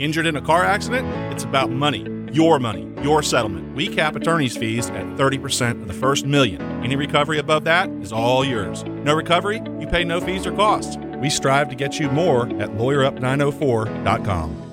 Injured in a car accident? It's about money. Your money, your settlement. We cap attorney's fees at 30% of the first million. Any recovery above that is all yours. No recovery? You pay no fees or costs. We strive to get you more at lawyerup904.com.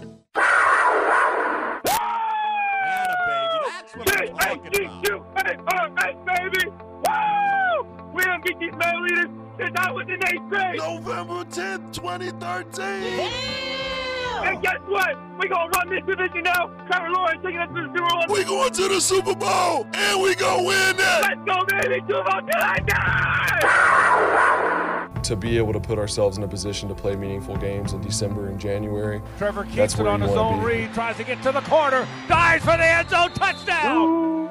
baby! Woo! We don't get these man leaders since I was in eighth grade. November 10th, 2013. And guess what? We gonna run this division now. Trevor Lawrence taking us to the Super Bowl. We going to the Super Bowl and we gonna win that. Let's go, baby! Super Bowl till I die! To be able to put ourselves in a position to play meaningful games in December and January. Trevor keeps it on you his own be. read, tries to get to the corner, dives for the end zone, touchdown!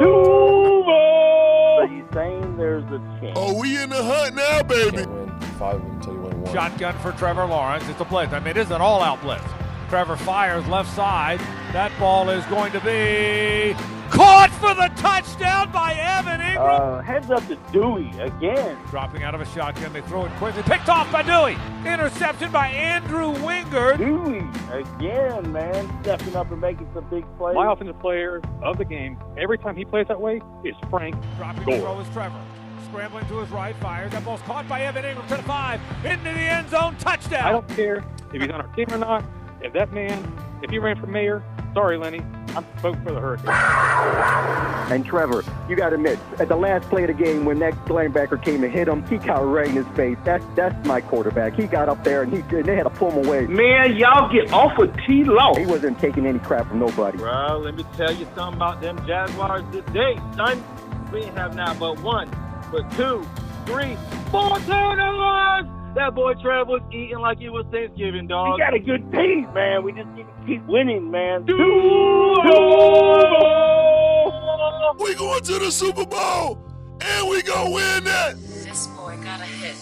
So you saying there's a chance? Oh, we in the hunt now, baby. Can't win five of them until you win one. Shotgun for Trevor Lawrence. It's a blitz. I mean, it is an all-out blitz. Trevor fires left side. That ball is going to be caught for the touchdown by Evan Engram. Uh, heads up to Dewey again. Dropping out of a shotgun, they throw it quickly. Picked off by Dewey. Intercepted by Andrew Wingard. Dewey again, man, stepping up and making some big plays. My offensive player of the game, every time he plays that way, is Frank Dropping Gore. the throw is Trevor. Scrambling to his right, fires. That ball's caught by Evan Engram to the five. Into the end zone, touchdown. I don't care if he's on our team or not. If that man, if he ran for mayor, sorry, Lenny, I'm voting for the Hurricanes. And Trevor, you got to admit, at the last play of the game, when that linebacker came and hit him, he got right in his face. That's that's my quarterback. He got up there and he and they had to pull him away. Man, y'all get off of T Law. He wasn't taking any crap from nobody. Bro, let me tell you something about them Jaguars today, son. We ain't have not but one, but two, three, four turnovers. That boy Trev was eating like it was Thanksgiving, dog. We got a good team, man. We just need to keep winning, man. We going to the Super Bowl and we gonna win that. This boy got a hit.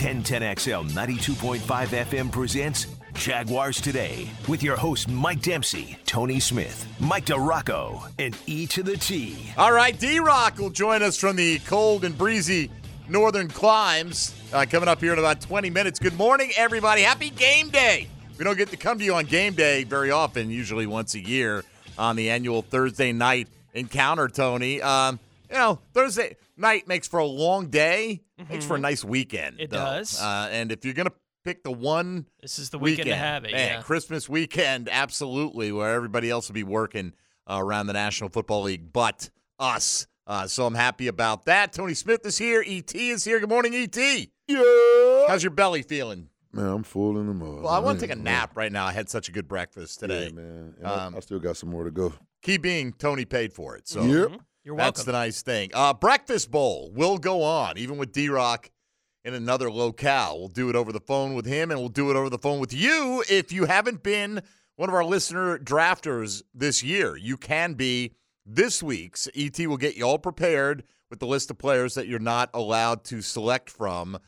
1010XL 92.5 FM presents Jaguars Today with your host, Mike Dempsey, Tony Smith, Mike DiRocco, and E to the T. All right, D Rock will join us from the cold and breezy northern climes uh, coming up here in about 20 minutes. Good morning, everybody. Happy game day. We don't get to come to you on game day very often, usually once a year on the annual Thursday night encounter, Tony. Um, you know, Thursday night makes for a long day, makes for a nice weekend. Mm-hmm. It though. does. Uh, and if you're going to pick the one This is the weekend, to have it. Man, yeah. Christmas weekend, absolutely, where everybody else will be working uh, around the National Football League, but us. Uh, so I'm happy about that. Tony Smith is here. ET is here. Good morning, ET. Yeah. How's your belly feeling? Man, I'm full in the mud. Well, I want to take a nap right now. I had such a good breakfast today. Yeah, man. And I- Um, I, still got some more to go. Key being Tony paid for it. So Yep. You're that's the nice thing. Uh, Breakfast Bowl will go on, even with D Rock in another locale. We'll do it over the phone with him, and we'll do it over the phone with you. If you haven't been one of our listener drafters this year, you can be this week's. ET will get you all prepared with the list of players that you're not allowed to select from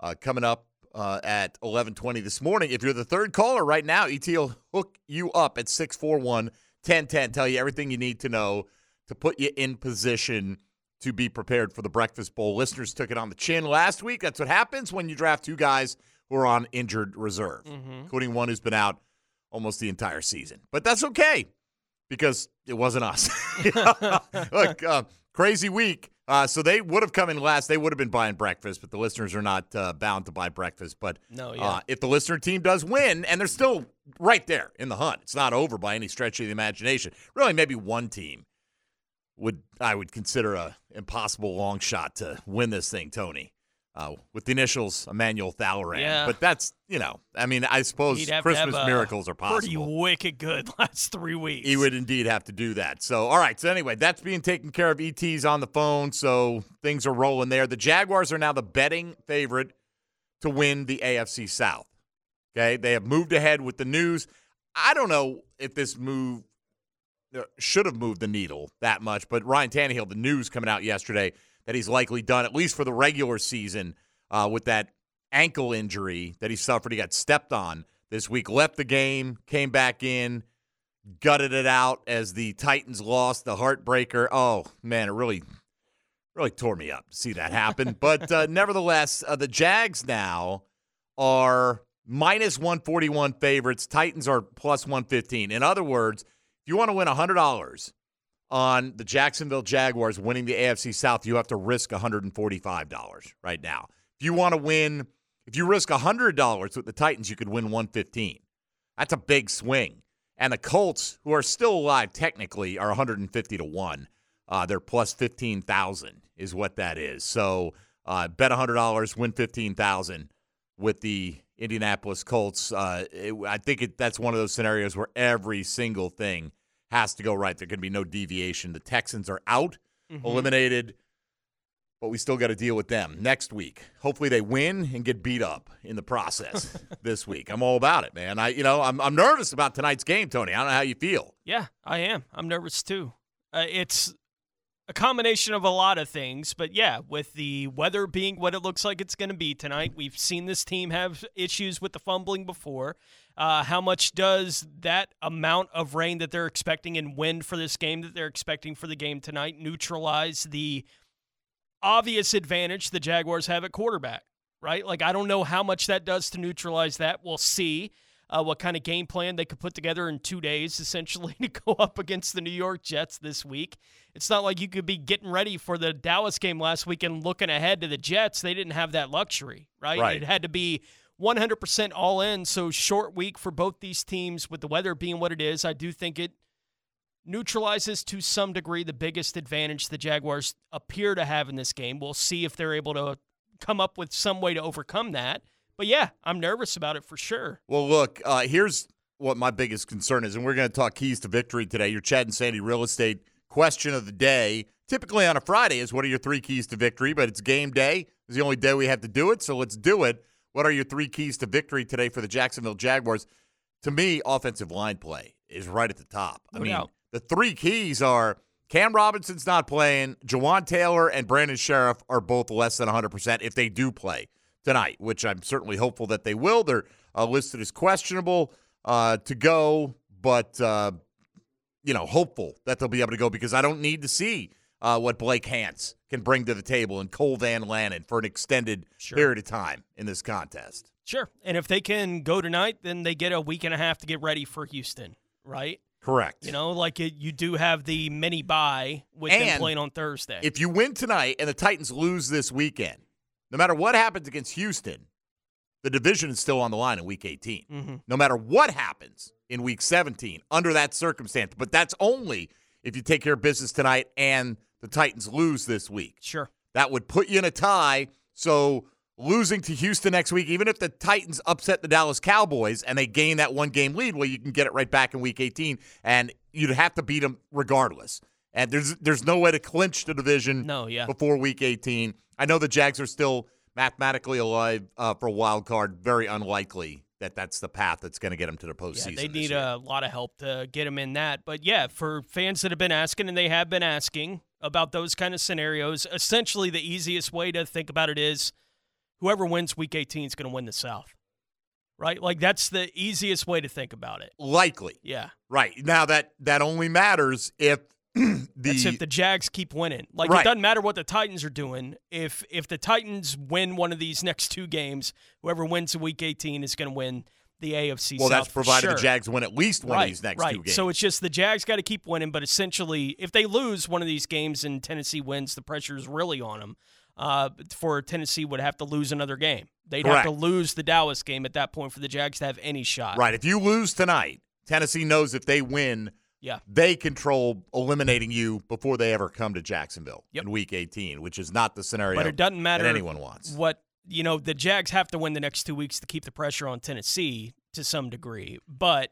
uh, coming up uh, at 11:20 this morning. If you're the third caller right now, ET will hook you up at 641-1010. Tell you everything you need to know to put you in position to be prepared for the Breakfast Bowl. Listeners took it on the chin last week. That's what happens when you draft two guys who are on injured reserve, including one who's been out almost the entire season. But that's okay because it wasn't us. Look, uh, crazy week. Uh, so they would have come in last. They would have been buying breakfast, but the listeners are not uh, bound to buy breakfast. But No, yeah. uh, if the listener team does win, and they're still right there in the hunt, it's not over by any stretch of the imagination. Really, maybe one team would I would consider a impossible long shot to win this thing, Tony. Uh, with the initials Emmanuel Thalleran. Yeah. But that's, you know, I mean, I suppose He'd have to Christmas miracles are possible. Pretty wicked good last three weeks. He would indeed have to do that. So, all right. So, anyway, that's being taken care of. ET's on the phone. So, things are rolling there. The Jaguars are now the betting favorite to win the AFC South. Okay. They have moved ahead with the news. I don't know if this move should have moved the needle that much, but Ryan Tannehill, the news coming out yesterday that he's likely done, at least for the regular season, uh, with that ankle injury that he suffered. He got stepped on this week, left the game, came back in, gutted it out as the Titans lost the heartbreaker. Oh man, it really, Really tore me up to see that happen. but uh, nevertheless, uh, the Jags now are minus 141 favorites. Titans are plus 115. In other words, if you want to win $100 on the Jacksonville Jaguars winning the AFC South, you have to risk $145 right now. If you want to win, if you risk $100 with the Titans, you could win 115. That's a big swing. And the Colts, who are still alive technically, are 150 to 1. Uh, they're plus 15,000 is what that is. So uh, bet $100, win 15,000 with the Indianapolis Colts. Uh, it, I think it, that's one of those scenarios where every single thing has to go right. There can be no deviation. The Texans are out, mm-hmm. eliminated, but we still got to deal with them next week. Hopefully, they win and get beat up in the process this week. I'm all about it, man. I, you know, I'm I'm nervous about tonight's game, Tony. I don't know how you feel. Yeah, I am. I'm nervous too. Uh, it's a combination of a lot of things, but yeah, with the weather being what it looks like it's going to be tonight, we've seen this team have issues with the fumbling before. Uh, how much does that amount of rain that they're expecting and wind for this game that they're expecting for the game tonight neutralize the obvious advantage the Jaguars have at quarterback? Right? Like, I don't know how much that does to neutralize that. We'll see uh, what kind of game plan they could put together in two days, essentially, to go up against the New York Jets this week. It's not like you could be getting ready for the Dallas game last week and looking ahead to the Jets. They didn't have that luxury, right? right. It had to be 100% all in. So, short week for both these teams with the weather being what it is. I do think it neutralizes to some degree the biggest advantage the Jaguars appear to have in this game. We'll see if they're able to come up with some way to overcome that. But yeah, I'm nervous about it for sure. Well, look, uh, here's what my biggest concern is, and we're going to talk keys to victory today. Your Chad and Sandy real estate question of the day. Typically on a Friday is what are your three keys to victory, but it's game day. It's the only day we have to do it, so let's do it. What are your three keys to victory today for the Jacksonville Jaguars? To me, offensive line play is right at the top. No I mean, doubt. the three keys are Cam Robinson's not playing, Jawaan Taylor and Brandon Scherff are both less than 100% if they do play tonight, which I'm certainly hopeful that they will. They're uh, listed as questionable uh, to go, but uh, you know, hopeful that they'll be able to go because I don't need to see uh, what Blake Hance can bring to the table and Cole Van Lanen for an extended sure. period of time in this contest. Sure, and if they can go tonight, then they get a week and a half to get ready for Houston, right? Correct. You know, like it, you do have the mini bye with and them playing on Thursday. If you win tonight and the Titans lose this weekend, no matter what happens against Houston, the division is still on the line in week 18. Mm-hmm. No matter what happens in week 17 under that circumstance. But that's only if you take care of business tonight and the Titans lose this week. Sure. That would put you in a tie. So losing to Houston next week, even if the Titans upset the Dallas Cowboys and they gain that one game lead, well, you can get it right back in week 18. And you'd have to beat them regardless. And there's there's no way to clinch the division no, yeah. before week 18. I know the Jags are still mathematically alive uh, for a wild card. Very unlikely that that's the path that's going to get them to the postseason. Yeah, they need a lot of help to get them in that. But yeah, for fans that have been asking, and they have been asking about those kind of scenarios, essentially the easiest way to think about it is whoever wins Week 18 is going to win the South. Right, like that's the easiest way to think about it. Likely, yeah. Right now, that that only matters if the, That's if the Jags keep winning. Like Right. it doesn't matter what the Titans are doing. If if the Titans win one of these next two games, whoever wins in Week 18 is going to win the AFC. well, South that's provided sure. the Jags win at least one right, of these next right. two games. So it's just the Jags got to keep winning, but essentially, if they lose one of these games and Tennessee wins, the pressure is really on them. Uh, for Tennessee would have to lose another game. They'd have to lose the Dallas game at that point for the Jags to have any shot. right. If you lose tonight, Tennessee knows if they win, Yeah. they control eliminating you before they ever come to Jacksonville Yep. in Week 18, which is not the scenario But it doesn't matter that anyone wants. what you know. The Jags have to win the next two weeks to keep the pressure on Tennessee to some degree. But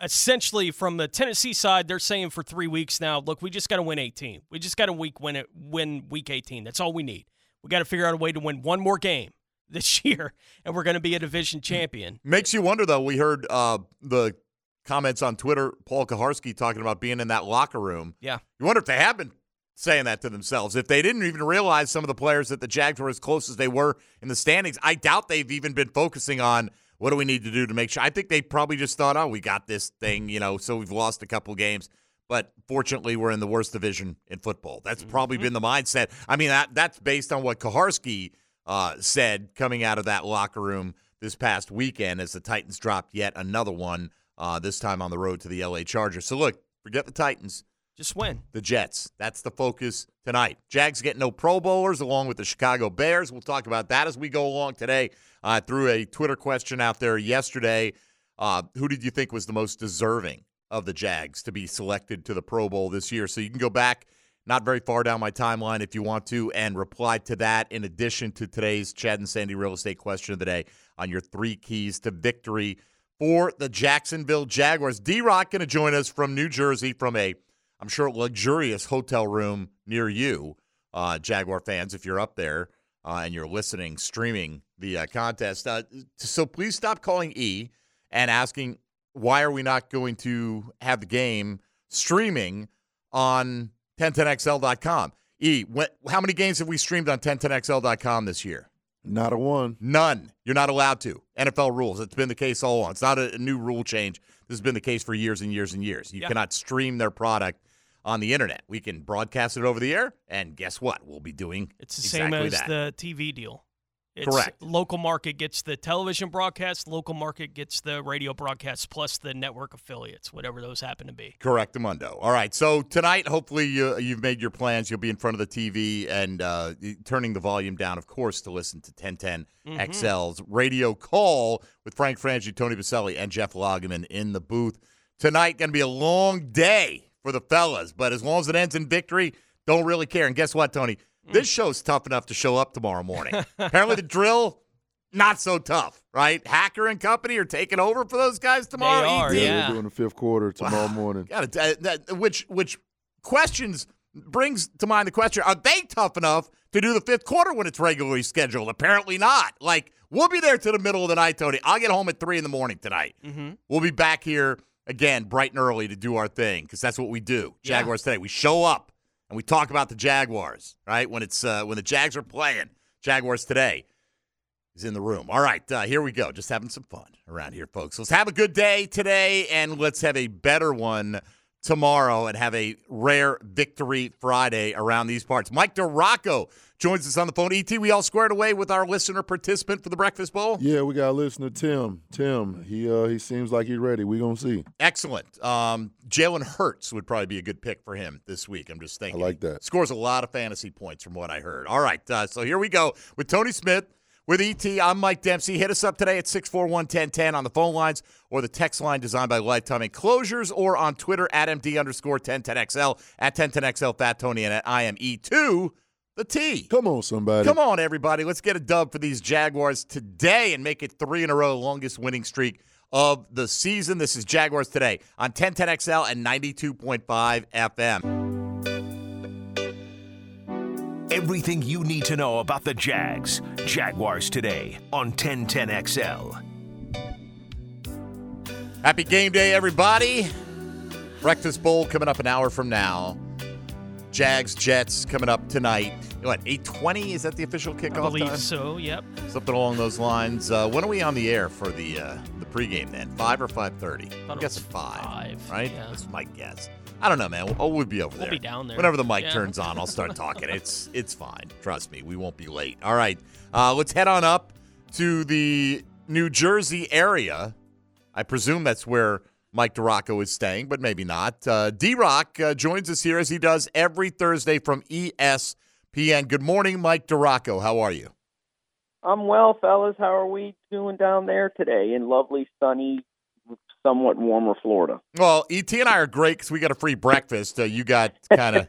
essentially, from the Tennessee side, they're saying for three weeks now, look, we just got to win 18. We just got to week win it, win week 18. That's all we need. We got to figure out a way to win one more game this year, and we're going to be a division champion. Makes you wonder, though. We heard uh, the comments on Twitter, Paul Kuharsky talking about being in that locker room. Yeah. You wonder if they have been saying that to themselves. If they didn't even realize some of the players that the Jags were as close as they were in the standings, I doubt they've even been focusing on what do we need to do to make sure. I think they probably just thought, oh, we got this thing, you know, so we've lost a couple games. but fortunately, we're in the worst division in football. That's Mm-hmm. probably been the mindset. I mean, that, that's based on what Kuharsky uh, said coming out of that locker room this past weekend as the Titans dropped yet another one, uh, this time on the road to the LA Chargers. So, look, forget the Titans. Just win. The Jets. That's the focus tonight. Jags get no Pro Bowlers along with the Chicago Bears. We'll talk about that as we go along today. I threw a Twitter question out there yesterday. Uh, who did you think was the most deserving of the Jags to be selected to the Pro Bowl this year? So you can go back not very far down my timeline if you want to and reply to that in addition to today's Chad and Sandy real estate question of the day on your three keys to victory for the Jacksonville Jaguars. D Rock going to join us from New Jersey from a I'm sure, luxurious hotel room near you, uh, Jaguar fans, if you're up there uh, and you're listening, streaming the uh, contest. Uh, so please stop calling E and asking why are we not going to have the game streaming on 1010XL.com. E, when, how many games have we streamed on 1010XL.com this year? Not a one. None. You're not allowed to. NFL rules. It's been the case all along. It's not a, a new rule change. This has been the case for years and years and years. You Yeah. cannot stream their product on the internet. We can broadcast it over the air, and guess what? We'll be doing It's the exactly same as that. the TV deal. It's Correct. Local market gets the television broadcast. Local market gets the radio broadcast plus the network affiliates, whatever those happen to be. Correct, Amundo. All right. So tonight, hopefully, you, you've made your plans. You'll be in front of the TV and uh, turning the volume down, of course, to listen to 1010 Mhm. XL's radio call with Frank Frangi, Tony Boselli, and Jeff Lageman in the booth. Tonight, going to be a long day for the fellas, but as long as it ends in victory, don't really care. And guess what, Tony? This show's tough enough to show up tomorrow morning. Apparently, the drill. Not so tough, right? Hacker and company are taking over for those guys tomorrow. are, ET? yeah. We're doing the fifth quarter tomorrow morning. Got it. That, which which questions brings to mind the question: Are they tough enough to do the fifth quarter when it's regularly scheduled? Apparently not. Like we'll be there to the middle of the night, Tony. I'll get home at three in the morning tonight. Mm-hmm. We'll be back here again bright and early to do our thing because that's what we do. Yeah. Jaguars today. We show up and we talk about the Jaguars. Right when it's uh, when the Jags are playing. Jaguars today is in the room. All right, uh, here we go. Just having some fun around here, folks. Let's have a good day today, and let's have a better one tomorrow, and have a rare victory Friday around these parts. Mike DiRocco joins us on the phone. Et, we all squared away with our listener participant for the Breakfast Bowl. Yeah, we got a listener Tim. Tim, he uh he seems like he's ready. We gonna see. Excellent. Um, Jalen Hurts would probably be a good pick for him this week. I'm just thinking. I like that. Scores a lot of fantasy points from what I heard. All right, uh, so here we go with Tony Smith. With ET, I'm Mike Dempsey. Hit us up today at 641 1010 on the phone lines or the text line designed by Lifetime Enclosures or on Twitter at MD underscore 1010XL, at 1010XL Fat Tony, and at IME2 the T. Come on, somebody. Come on, everybody. Let's get a dub for these Jaguars today and make it three in a row, longest winning streak of the season. This is Jaguars today on 1010XL and 92.5 FM. Everything you need to know about the Jags. Jaguars today on 1010XL. Happy game day, everybody. Breakfast Bowl coming up an hour from now. Jags Jets coming up tonight. What, 820? Is that the official I kickoff believe time? so. Yep. Something along those lines. Uh, when are we on the air for the uh, the pregame then? Five or five thirty? I'm Thought it guessing was five, five, right? yeah. That's my guess. I don't know, man. We'll, we'll be over We'll there. be down there. Whenever the mic Yeah. turns on, I'll start talking. It's it's fine. Trust me, we won't be late. All right, uh, let's head on up to the New Jersey area. I presume that's where Mike DiRocco is staying, but maybe not. Uh, D Rock uh, joins us here as he does every Thursday from ESPN. Good morning, Mike DiRocco. How are you? I'm well, fellas. How are we doing down there today in lovely, sunny, somewhat warmer Florida? Well, Et and I are great because we got a free breakfast. Uh, you got kind of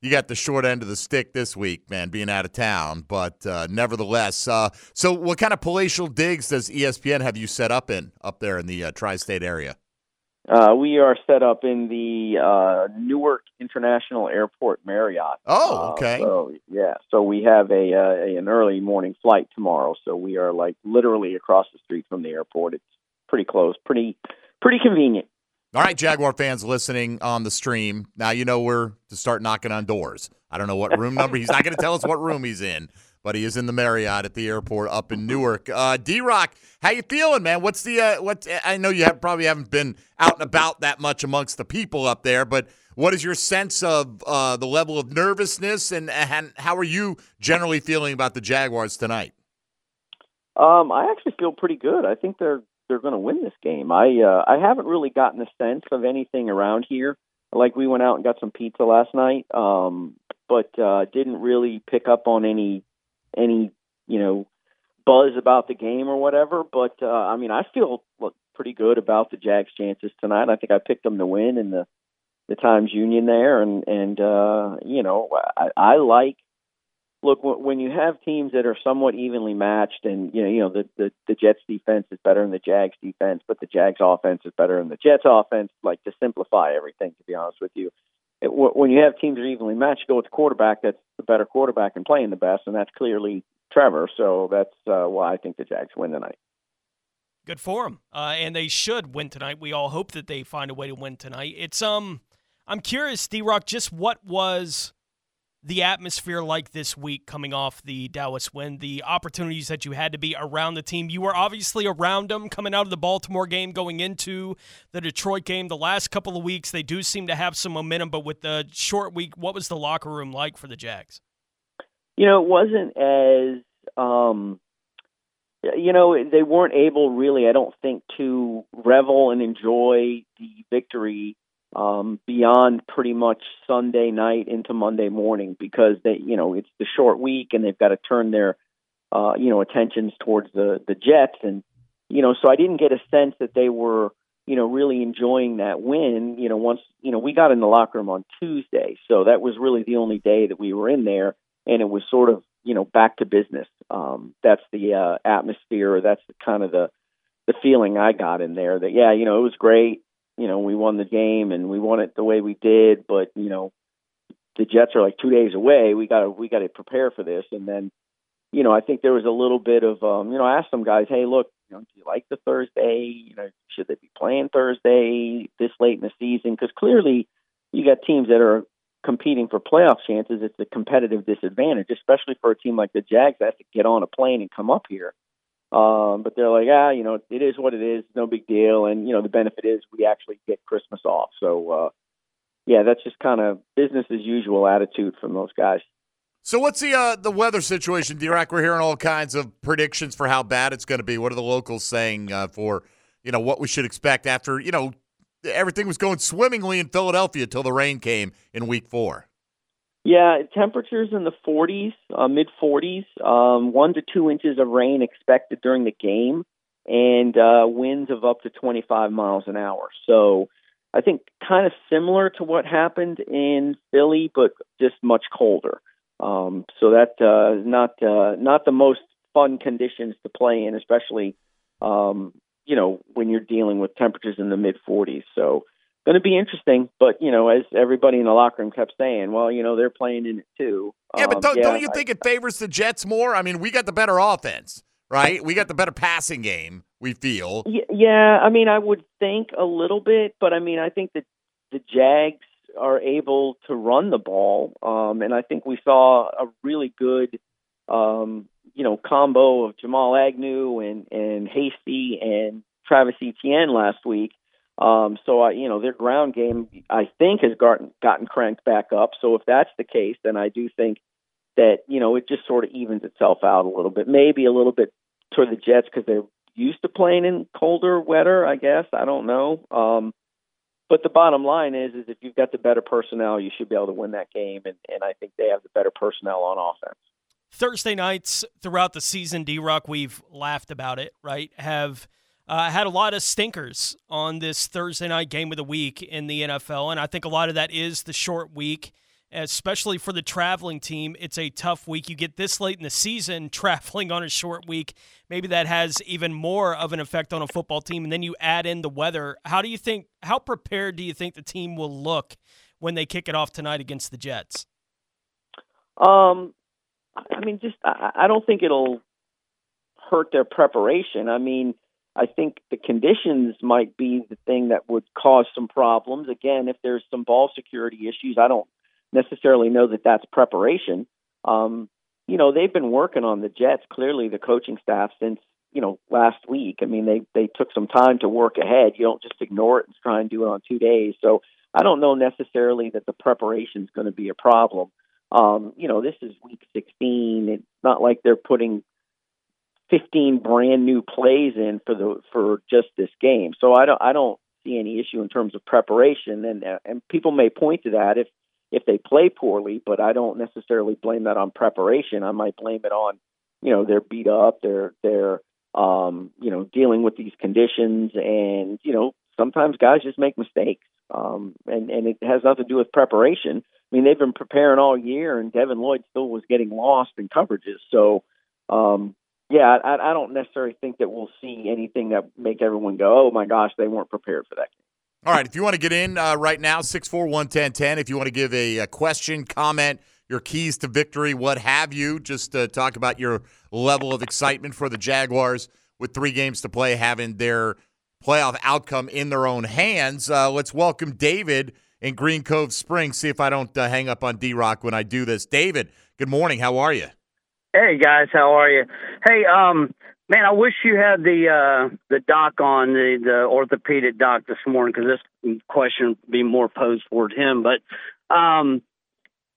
you got the short end of the stick this week, man, being out of town. But uh, nevertheless, uh, so what kind of palatial digs does ESPN have you set up in up there in the uh, tri-state area? Uh, we are set up in the uh, Newark International Airport Marriott. Oh, Uh, okay. so yeah, so we have a, uh, a an early morning flight tomorrow. So we are like literally across the street from the airport. It's pretty close, pretty pretty convenient. All right, Jaguar fans listening on the stream, now you know where to start knocking on doors. I don't know what room number he's not going to tell us what room he's in, but he is in the Marriott at the airport up in Newark. Uh, D Rock, how you feeling, man? What's the uh, what? I know you have, probably haven't been out and about that much amongst the people up there, but What is your sense of uh, the level of nervousness, and, and how are you generally feeling about the Jaguars tonight? Um, I actually feel pretty good. I think they're they're going to win this game. I uh, I haven't really gotten a sense of anything around here. Like we went out and got some pizza last night, um, but uh, didn't really pick up on any any you know buzz about the game or whatever. But uh, I mean, I feel look, pretty good about the Jags' chances tonight. I think I picked them to win in the the Times Union there, and and uh, you know I, I like look when you have teams that are somewhat evenly matched, and you know, you know the, the the Jets defense is better than the Jags defense, but the Jags offense is better than the Jets offense. Like to simplify everything, to be honest with you, it, when you have teams that are evenly matched, go with the quarterback that's the better quarterback and playing the best, and that's clearly Trevor. So that's uh, why I think the Jags win tonight. Good for them, uh, and they should win tonight. We all hope that they find a way to win tonight. It's um, I'm curious, D Rock, just what was the atmosphere like this week coming off the Dallas win, the opportunities that you had to be around the team. You were obviously around them coming out of the Baltimore game, going into the Detroit game. The last couple of weeks, they do seem to have some momentum, but with the short week, what was the locker room like for the Jags? You know, it wasn't as, um, you know, they weren't able really, I don't think, to revel and enjoy the victory um, beyond pretty much Sunday night into Monday morning because they, you know, it's the short week and they've got to turn their, uh, you know, attentions towards the the Jets and, you know, so I didn't get a sense that they were, you know, really enjoying that win. You know, once you know we got in the locker room on Tuesday, so that was really the only day that we were in there, and it was sort of you know back to business. Um, that's the uh, atmosphere. That's the, kind of the the feeling I got in there. That yeah, you know, it was great you know, we won the game and we won it the way we did, but you know, the Jets are like two days away. We got to we got to prepare for this, and then, you know, I think there was a little bit of, um, you know, I asked some guys, hey, look, you know, do you like the Thursday? You know, should they be playing Thursday this late in the season? Because clearly, you got teams that are competing for playoff chances. It's a competitive disadvantage, especially for a team like the Jags that has to get on a plane and come up here. Um, but they're like, ah, you know, it is what it is, no big deal. And you know, the benefit is we actually get Christmas off. So, uh, yeah, that's just kind of business as usual attitude from those guys. So, what's the uh, the weather situation, D Rock? We're hearing all kinds of predictions for how bad it's going to be. What are the locals saying uh, for you know what we should expect after you know everything was going swimmingly in Philadelphia until the rain came in Week Four? Yeah, temperatures in the 40s, uh, mid 40s, um, one to two inches of rain expected during the game, and uh, winds of up to 25 miles an hour. So I think kind of similar to what happened in Philly, but just much colder. Um, so that uh, not uh, not the most fun conditions to play in, especially um, you know when you're dealing with temperatures in the mid 40s. So going to be interesting. But you know, as everybody in the locker room kept saying, well, you know, they're playing in it too. Yeah, but um, don't, um, yeah, don't you think I, it favors the Jets more? I mean, we got the better offense, right? We got the better passing game. We feel. Yeah, I mean, I would think a little bit, but I mean, I think that the Jags are able to run the ball, um, and I think we saw a really good. Um, you know, combo of Jamal Agnew and and Hasty and Travis Etienne last week um, so I, you know, their ground game I think has gotten gotten cranked back up. So if that's the case, then I do think that you know it just sort of evens itself out a little bit. Maybe a little bit toward the Jets because they're used to playing in colder, wetter. I guess I don't know. Um, but the bottom line is, is if you've got the better personnel, you should be able to win that game, and, and I think they have the better personnel on offense. Thursday nights throughout the season, D Rock, we've laughed about it, right? Have uh, had a lot of stinkers on this Thursday night game of the week in the NFL, and I think a lot of that is the short week, especially for the traveling team. It's a tough week. You get this late in the season traveling on a short week. Maybe that has even more of an effect on a football team, and then you add in the weather. How do you think? How prepared do you think the team will look when they kick it off tonight against the Jets? Um, I mean, just I, I don't think it'll hurt their preparation. I mean I think the conditions might be the thing that would cause some problems. Again, if there's some ball security issues, I don't necessarily know that that's preparation. Um, you know, they've been working on the Jets, clearly the coaching staff since, you know, last week. I mean, they they took some time to work ahead. You don't just ignore it and try and do it on 2 days. So, I don't know necessarily that the preparation is going to be a problem. Um, you know, this is week 16. It's not like they're putting 15 brand new plays in for the for just this game. So I don't I don't see any issue in terms of preparation and and people may point to that if if they play poorly, but I don't necessarily blame that on preparation. I might blame it on you know they're beat up, they're they're um, you know dealing with these conditions, and you know sometimes guys just make mistakes, um, and and it has nothing to do with preparation. I mean they've been preparing all year, and Devin Lloyd still was getting lost in coverages, so. Um, yeah, I, I don't necessarily think that we'll see anything that make everyone go, "Oh my gosh, they weren't prepared for that." All right, if you want to get in uh, right now, six four one ten ten. If you want to give a, a, question, comment, your keys to victory, what have you, just uh, talk about your level of excitement for the Jaguars with three games to play, having their playoff outcome in their own hands. Uh, let's welcome David in Green Cove Springs. See if I don't uh, hang up on D Rock when I do this. David, good morning. How are you? Hey guys, how are you? Hey, um, man, I wish you had the uh, the doc on the the orthopedic doc this morning because this question would be more posed toward him. But um,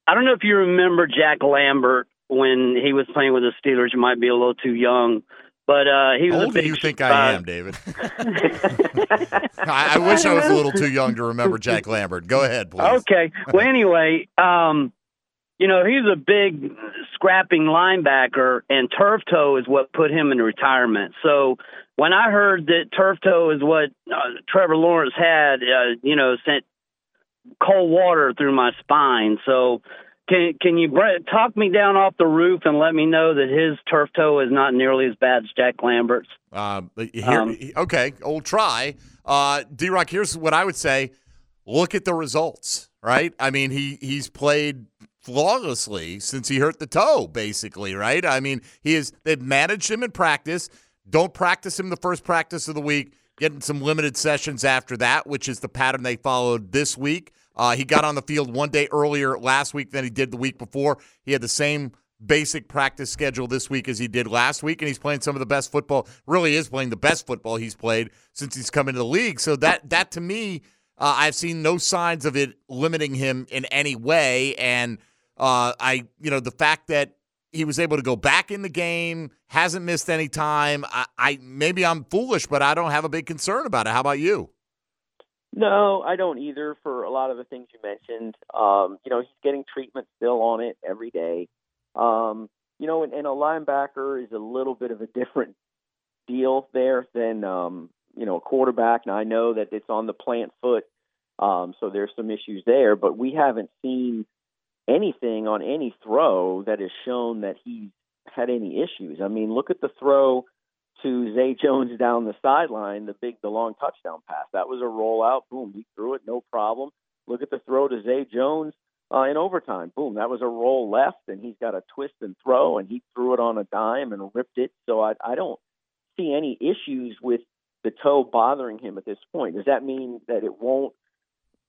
I don't know if you remember Jack Lambert when he was playing with the Steelers. You might be a little too young, but uh, he was. How a old big, do you think I am, David? I, I wish I was a little too young to remember Jack Lambert. Go ahead, please. Okay. Well, anyway, um, you know, he's a big scrapping linebacker, and turf toe is what put him in retirement. So when I heard that turf toe is what uh, Trevor Lawrence had, uh, you know, sent cold water through my spine. So can can you talk me down off the roof and let me know that his turf toe is not nearly as bad as Jack Lambert's? Uh, here, um, okay, old try. Uh, D Rock, here's what I would say: look at the results. Right? I mean, he he's played flawlessly since he hurt the toe, basically, right? I mean, he is they've managed him in practice. Don't practice him the first practice of the week, getting some limited sessions after that, which is the pattern they followed this week. Uh, he got on the field one day earlier last week than he did the week before. He had the same basic practice schedule this week as he did last week, and he's playing some of the best football. Really, is playing the best football he's played since he's come into the league. So that that to me, uh, I've seen no signs of it limiting him in any way, and uh, I, you know, the fact that he was able to go back in the game, hasn't missed any time. I, I maybe I'm foolish, but I don't have a big concern about it. How about you? No, I don't either. For a lot of the things you mentioned, um, you know, he's getting treatment still on it every day. Um, you know, and, and a linebacker is a little bit of a different deal there than um, you know a quarterback. Now I know that it's on the plant foot, um, so there's some issues there, but we haven't seen anything on any throw that has shown that he's had any issues. I mean, look at the throw to Zay Jones down the sideline, the big, the long touchdown pass. That was a rollout. Boom, he threw it, no problem. Look at the throw to Zay Jones uh, in overtime. Boom, that was a roll left, and he's got a twist and throw, and he threw it on a dime and ripped it. So I, I don't see any issues with the toe bothering him at this point. Does that mean that it won't,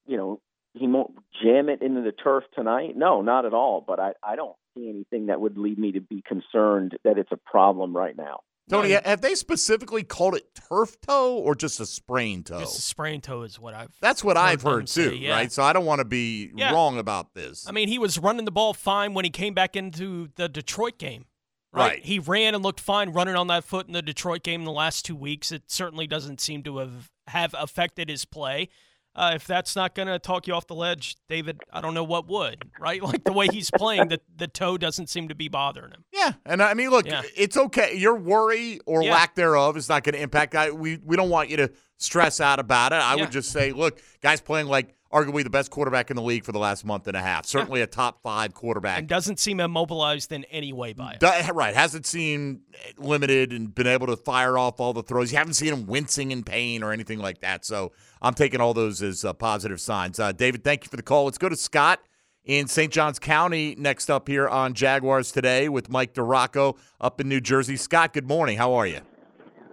you know, he won't jam it into the turf tonight? No, not at all. But I, I don't see anything that would lead me to be concerned that it's a problem right now. Tony, have they specifically called it turf toe or just a sprain toe? Just a sprain toe is what I've. That's what heard I've heard too, say, yeah. right? So I don't want to be Yeah. wrong about this. I mean, he was running the ball fine when he came back into the Detroit game. Right. Right. He ran and looked fine running on that foot in the Detroit game in the last two weeks. It certainly doesn't seem to have, have affected his play. Uh, if that's not going to talk you off the ledge, David, I don't know what would, right? Like the way he's playing, the, the toe doesn't seem to be bothering him. Yeah, and I mean, look, Yeah. it's okay. Your worry or Yeah. lack thereof is not going to impact. I, we we don't want you to stress out about it. I Yeah. would just say, look, guys playing like arguably the best quarterback in the league for the last month and a half. Certainly a top five quarterback. And doesn't seem immobilized in any way by it. Do- right, hasn't seemed limited and been able to fire off all the throws. You haven't seen him wincing in pain or anything like that. So I'm taking all those as uh, positive signs. Uh, David, thank you for the call. Let's go to Scott in St. Johns County next up here on Jaguars today with Mike DiRocco up in New Jersey. Scott, good morning. How are you?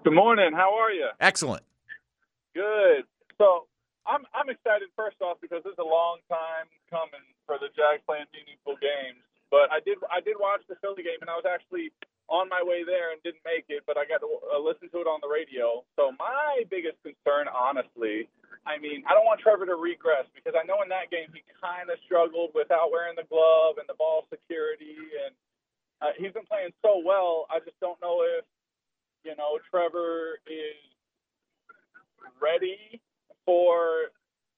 Good morning. How are you? Excellent. Good. So I'm I'm excited first off because this is a long time coming for the Jags playing meaningful games. But I did I did watch the Philly game and I was actually on my way there and didn't make it, but I got to uh, listen to it on the radio. So my biggest concern, honestly, I mean, I don't want Trevor to regress because I know in that game he kind of struggled without wearing the glove and the ball security, and uh, he's been playing so well. I just don't know if you know Trevor is ready for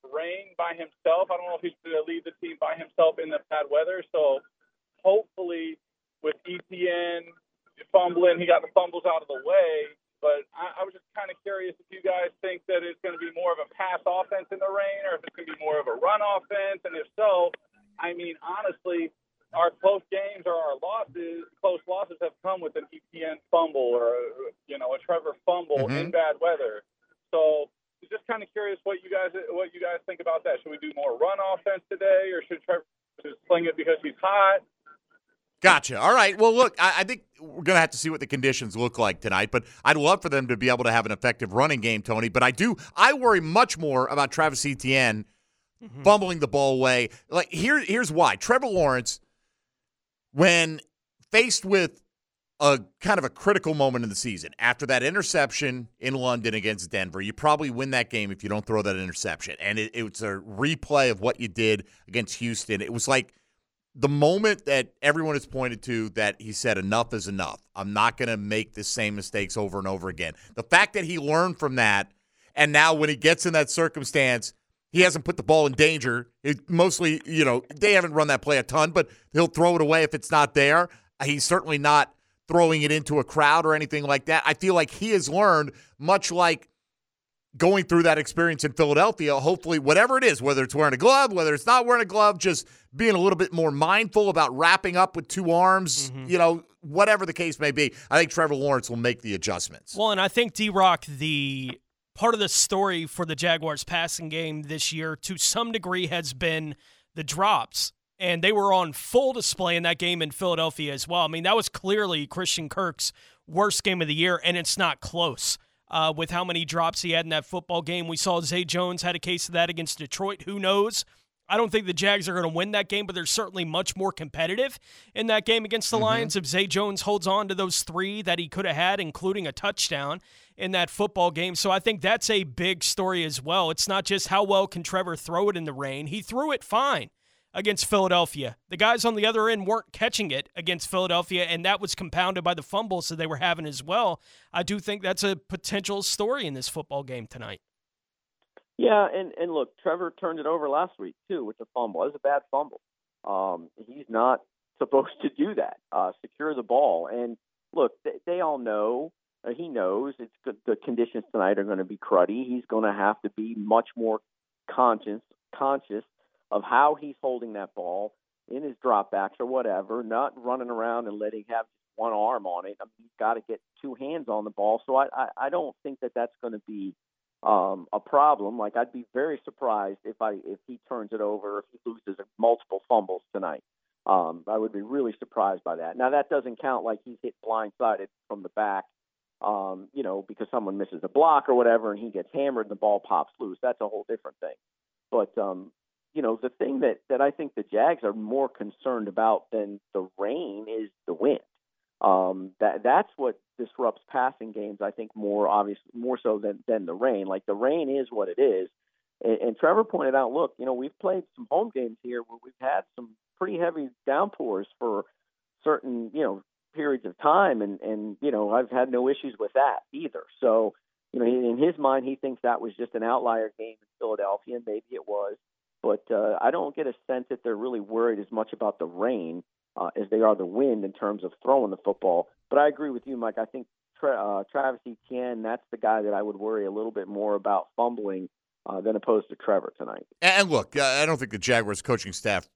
rain by himself. I don't know if he's going to lead the team by himself in the bad weather. So hopefully, with Etienne fumbling, he got the fumbles out of the way. But I, I was just kind of curious if you guys think that it's going to be more of a pass offense in the rain, or if it's going to be more of a run offense. And if so, I mean, honestly, our close games or our losses, close losses have come with an Etienne fumble or you know a Trevor fumble Mm-hmm. in bad weather. So just kind of curious what you guys what you guys think about that. Should we do more run offense today, or should Trevor just sling it because he's hot? Gotcha. All right. Well, look, I, I think we're going to have to see what the conditions look like tonight, but I'd love for them to be able to have an effective running game, Tony. But I do, I worry much more about Travis Etienne mm-hmm. fumbling the ball away. Like, here, here's why. Trevor Lawrence, when faced with a kind of a critical moment in the season, after that interception in London against Denver, you probably win that game if you don't throw that interception. And it, was a replay of what you did against Houston. It was like, the moment that everyone has pointed to that he said enough is enough. I'm not going to make the same mistakes over and over again. The fact that he learned from that and now when he gets in that circumstance, he hasn't put the ball in danger. It mostly, you know, they haven't run that play a ton, but he'll throw it away if it's not there. He's certainly not throwing it into a crowd or anything like that. I feel like he has learned much like going through that experience in Philadelphia, hopefully, whatever it is, whether it's wearing a glove, whether it's not wearing a glove, just being a little bit more mindful about wrapping up with two arms, mm-hmm. you know, whatever the case may be. I think Trevor Lawrence will make the adjustments. Well, and I think D Rock, the part of the story for the Jaguars passing game this year to some degree has been the drops. And they were on full display in that game in Philadelphia as well. I mean, that was clearly Christian Kirk's worst game of the year, and it's not close. Uh, with how many drops he had in that football game, we saw Zay Jones had a case of that against Detroit. Who knows? I don't think the Jags are going to win that game, but they're certainly much more competitive in that game against the Lions if Zay Jones holds on to those three that he could have had, including a touchdown in that football game. So I think that's a big story as well. It's not just how well can Trevor throw it in the rain. He threw it fine against Philadelphia. The guys on the other end weren't catching it against Philadelphia, and that was compounded by the fumbles that they were having as well. I do think that's a potential story in this football game tonight. Yeah, and and look, Trevor turned it over last week too with the fumble. It was a bad fumble. Um, he's not supposed to do that. Uh, secure the ball, and look, they, they all know. Uh, he knows it's good, the conditions tonight are going to be cruddy. He's going to have to be much more conscious conscious of how he's holding that ball in his dropbacks or whatever, not running around and letting have one arm on it. I mean, he's got to get two hands on the ball. So I, I, I don't think that that's going to be um, a problem. Like I'd be very surprised if I if he turns it over, if he loses multiple fumbles tonight. Um, I would be really surprised by that. Now that doesn't count like he's hit blindsided from the back, um, you know, because someone misses a block or whatever, and he gets hammered and the ball pops loose. That's a whole different thing. But um, you know, the thing that that I think the Jags are more concerned about than the rain is the wind. Um, that that's what disrupts passing games. I think more obviously more so than than the rain. Like the rain is what it is. And, and Trevor pointed out, look, you know, we've played some home games here where we've had some pretty heavy downpours for certain you know periods of time, and and you know I've had no issues with that either. So you know, in his mind, he thinks that was just an outlier game in Philadelphia, and maybe it was. But uh, I don't get a sense that they're really worried as much about the rain uh, as they are the wind in terms of throwing the football. But I agree with you, Mike. I think Tra- uh, Travis Etienne, that's the guy that I would worry a little bit more about fumbling uh, than opposed to Trevor tonight. And look, uh, I don't think the Jaguars coaching staff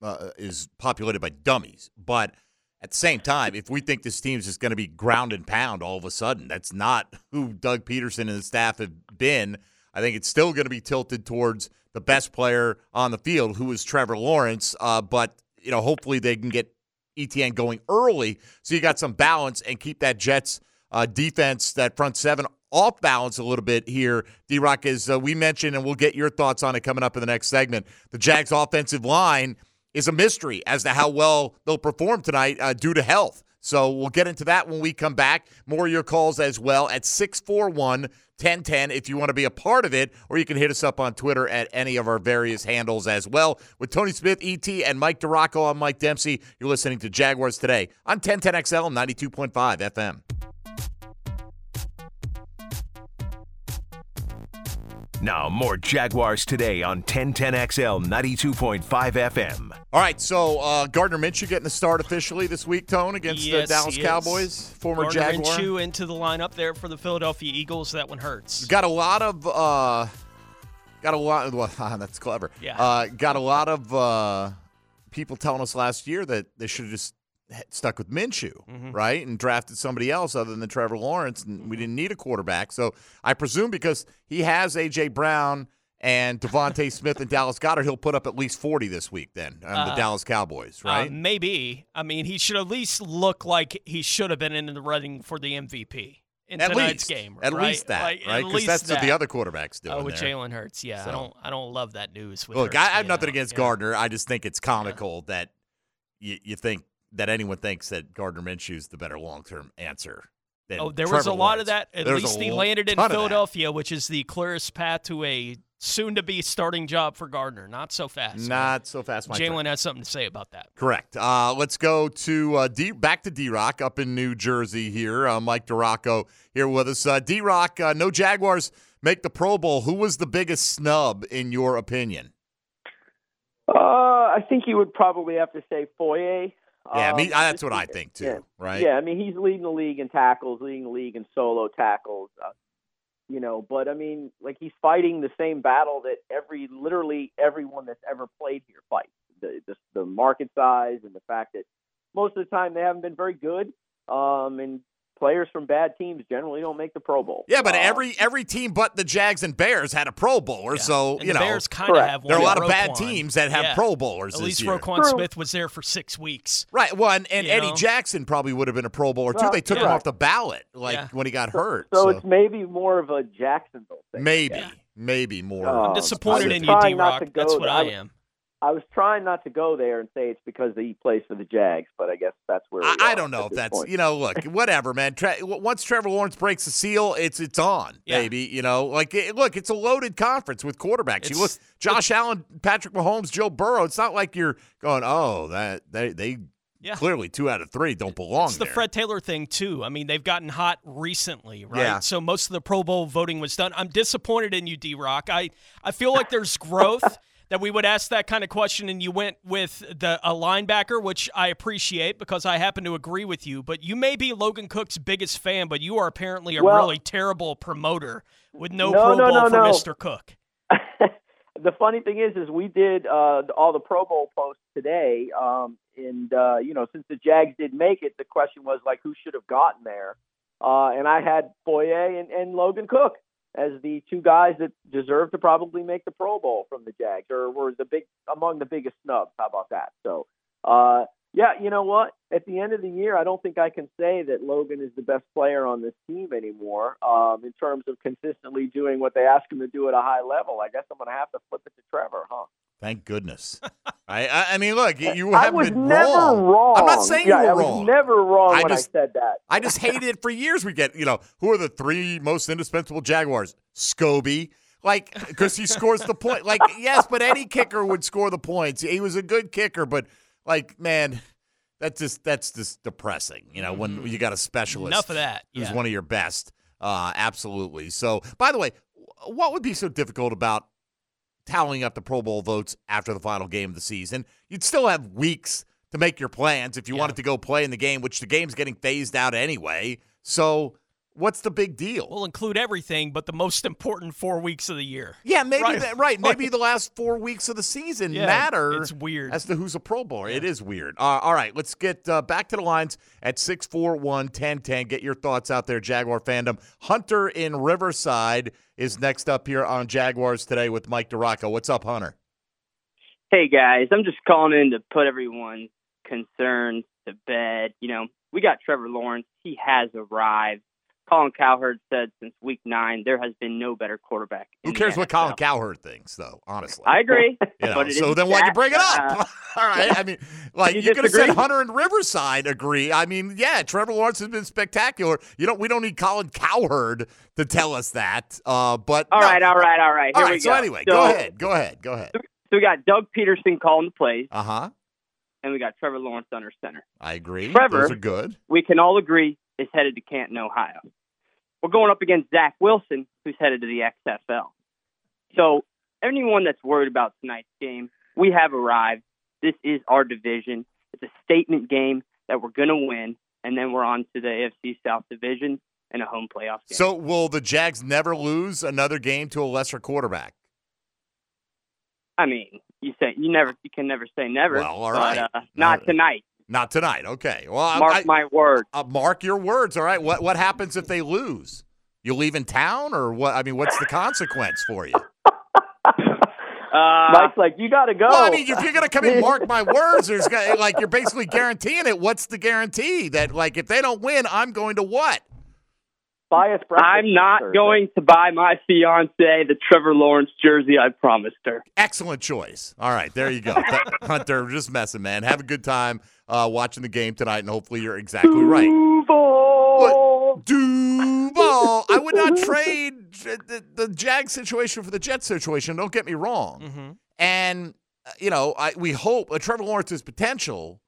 uh, is populated by dummies, but at the same time, if we think this team's just going to be ground and pound all of a sudden, that's not who Doug Pederson and the staff have been. I think it's still going to be tilted towards the best player on the field, who is Trevor Lawrence. Uh, but you know, hopefully they can get Etienne going early, so you got some balance and keep that Jets uh, defense, that front seven, off balance a little bit here. D Rock, as uh, we mentioned, and we'll get your thoughts on it coming up in the next segment. The Jags' offensive line is a mystery as to how well they'll perform tonight uh, due to health. So we'll get into that when we come back. More of your calls as well at 641 1010 if you want to be a part of it, or you can hit us up on Twitter at any of our various handles as well. With Tony Smith, ET, and Mike DiRocco, I'm Mike Dempsey. You're listening to Jaguars Today on 1010XL 92.5 FM. Now, more Jaguars today on 1010XL 92.5 FM. All right, so uh, Gardner Minshew getting the start officially this week, Tone, against Yes, the Dallas. Cowboys, former Gardner Jaguar. Minshew into the lineup there for the Philadelphia Eagles. That one hurts. Got a lot of, uh, got a lot. Well, that's clever. Yeah. Uh, got a lot of uh, people telling us last year that they should have just stuck with Minshew, Mm-hmm. right, and drafted somebody else other than Trevor Lawrence, and we didn't need a quarterback. So I presume because he has AJ Brown and DeVonta Smith and Dallas Goedert, he'll put up at least forty this week. Then on the Uh, Dallas Cowboys, Uh, right? maybe. I mean, he should at least look like he should have been in the running for the MVP in At tonight's least. game. At right? least that, Like, right? Because that's what the other quarterback's doing Oh, with there. Jalen Hurts. Yeah, So. I don't. I don't love that news. With Look, Hurts I, have nothing out. against Yeah. Gardner. I just think it's comical that you, you think that anyone thinks that Gardner Minshew is the better long term answer. Than Oh, there was Trevor a lot of that. At There's least he landed in ton of that. Philadelphia, which is the clearest path to a soon-to-be starting job for Gardner. Not so fast. Not so fast, Jalen has something to say about that. Correct. Uh, let's go to uh, D back to D Rock up in New Jersey here. Uh, Mike DiRocco here with us. Uh, D Rock, uh, no Jaguars make the Pro Bowl. Who was the biggest snub in your opinion? Uh, I think you would probably have to say Foye. Yeah, Um, me, that's what I think too. yeah. Right? Yeah, I mean he's leading the league in tackles, leading the league in solo tackles. Uh, you know, but I mean, like he's fighting the same battle that every, literally everyone that's ever played here fights. The the, the market size and the fact that most of the time they haven't been very good. Um, and players from bad teams generally don't make the Pro Bowl. Yeah, but Um, every every team but the Jags and Bears had a Pro Bowler, so And you the know Bears kind of have one. there are a lot of bad Roquan. teams that have Yeah. Pro Bowlers At this least year. Roquan Smith was there for six weeks. Right. Well, and, and Eddie know? Jackson probably would have been a Pro Bowler too. Well, They took him off the ballot like Yeah. when he got hurt. So, So, it's maybe more of a Jacksonville thing. maybe, maybe more. Uh, I'm disappointed I in you, D Rock. That's what I I am. I was trying not to go there and say it's because he plays for the Jags, but I guess that's where we I, I don't know at if that's point. you know look whatever man. Tre- once Trevor Lawrence breaks the seal, it's it's on Yeah. baby. You know like it, look, it's a loaded conference with quarterbacks. you look, Josh Allen, Patrick Mahomes, Joe Burrow. It's not like you're going oh that they they Yeah. clearly two out of three don't belong It's the there. Fred Taylor thing too. I mean, they've gotten hot recently, right? Yeah. So most of the Pro Bowl voting was done. I'm disappointed in you, D Rock. I I feel like there's growth that we would ask that kind of question, and you went with the a linebacker, which I appreciate because I happen to agree with you. But you may be Logan Cooke's biggest fan, but you are apparently a Well- really terrible promoter with no, No, Pro no, Bowl no, for. Mr. Cooke. the funny thing is, is we did uh, all the Pro Bowl posts today, um, and uh, you know, since the Jags did make it, the question was like, who should have gotten there? Uh, and I had Foye and, and Logan Cooke as the two guys that deserve to probably make the Pro Bowl from the Jags, or were the big among the biggest snubs. How about that? So, uh, yeah, you know what? At the end of the year, I don't think I can say that Logan is the best player on this team anymore. Um, in terms of consistently doing what they ask him to do at a high level, I guess I'm going to have to flip it to Trevor, huh? Thank goodness. I, I I mean, look, you I haven't was been never wrong. wrong. I'm not saying yeah, you I were was wrong. never wrong I when just- I said that. I just hated it for years. We get, you know, who are the three most indispensable Jaguars? Scobee. Like, because he scores the point. Like, yes, but any kicker would score the points. He was a good kicker, but, like, man, that's just that's just depressing. You know, when you got a specialist. Enough of that. Who's Yeah. one of your best. Uh, absolutely. So, by the way, what would be so difficult about tallying up the Pro Bowl votes after the final game of the season? You'd still have weeks to make your plans if you wanted to go play in the game, which the game's getting phased out anyway. So, what's the big deal? We'll include everything, but the most important four weeks of the year. Yeah, maybe Right. that, right. Maybe the last four weeks of the season Yeah, matter. it's weird. as to who's a Pro Bowler. It is weird. Uh, all right, let's get uh, back to the lines at 641 1010. Get your thoughts out there, Jaguar fandom. Hunter in Riverside is next up here on Jaguars today with Mike DiRocco. What's up, Hunter? Hey guys, I'm just calling in to put everyone's concerns to bed. You know, we got Trevor Lawrence. He has arrived. Colin Cowherd said since week nine there has been no better quarterback. Who cares what Colin Cowherd thinks, though? Honestly, I agree. You know, so then why'd you bring it up? uh, All right. I mean, like You you, could have said? Hunter and Riverside agree. I mean, yeah, Trevor Lawrence has been spectacular. You don't. We don't need Colin Cowherd to tell us that. Uh, but all no. right, all right, all right. Here right. we So go. anyway, So- go ahead. Go ahead. Go ahead. So we got Doug Pederson calling the plays, Uh huh. and we got Trevor Lawrence under center. I agree. Trevor- Those are good. We can all agree is headed to Canton, Ohio. We're going up against Zach Wilson, who's headed to the XFL. So anyone that's worried about tonight's game, we have arrived. This is our division. It's a statement game that we're going to win, and then we're on to the AFC South Division and a home playoff game. So will the Jags never lose another game to a lesser quarterback? I mean, you say you never, you can never say never. Well, all but, right. uh, not tonight. Not tonight. Okay. Well, Mark I, my words. Uh, mark your words. All right. What what happens if they lose? You leave in town, or what? I mean, what's the consequence for you? Uh, Mike's like, you got to go. Well, I mean, if you're gonna come in and mark my words, there's got- like you're basically guaranteeing it. What's the guarantee that like if they don't win, I'm going to what? Buy us breakfast I'm not Thursday. going to buy my fiance the Trevor Lawrence jersey I promised her. Excellent choice. All right, there you go, Hunter. Just messing, man. Have a good time uh, watching the game tonight, and hopefully you're exactly right. Duval. Duval. I would not trade the, the Jag situation for the Jet situation. Don't get me wrong. Mm-hmm. And uh, you know, I, we hope uh, Trevor Lawrence's potential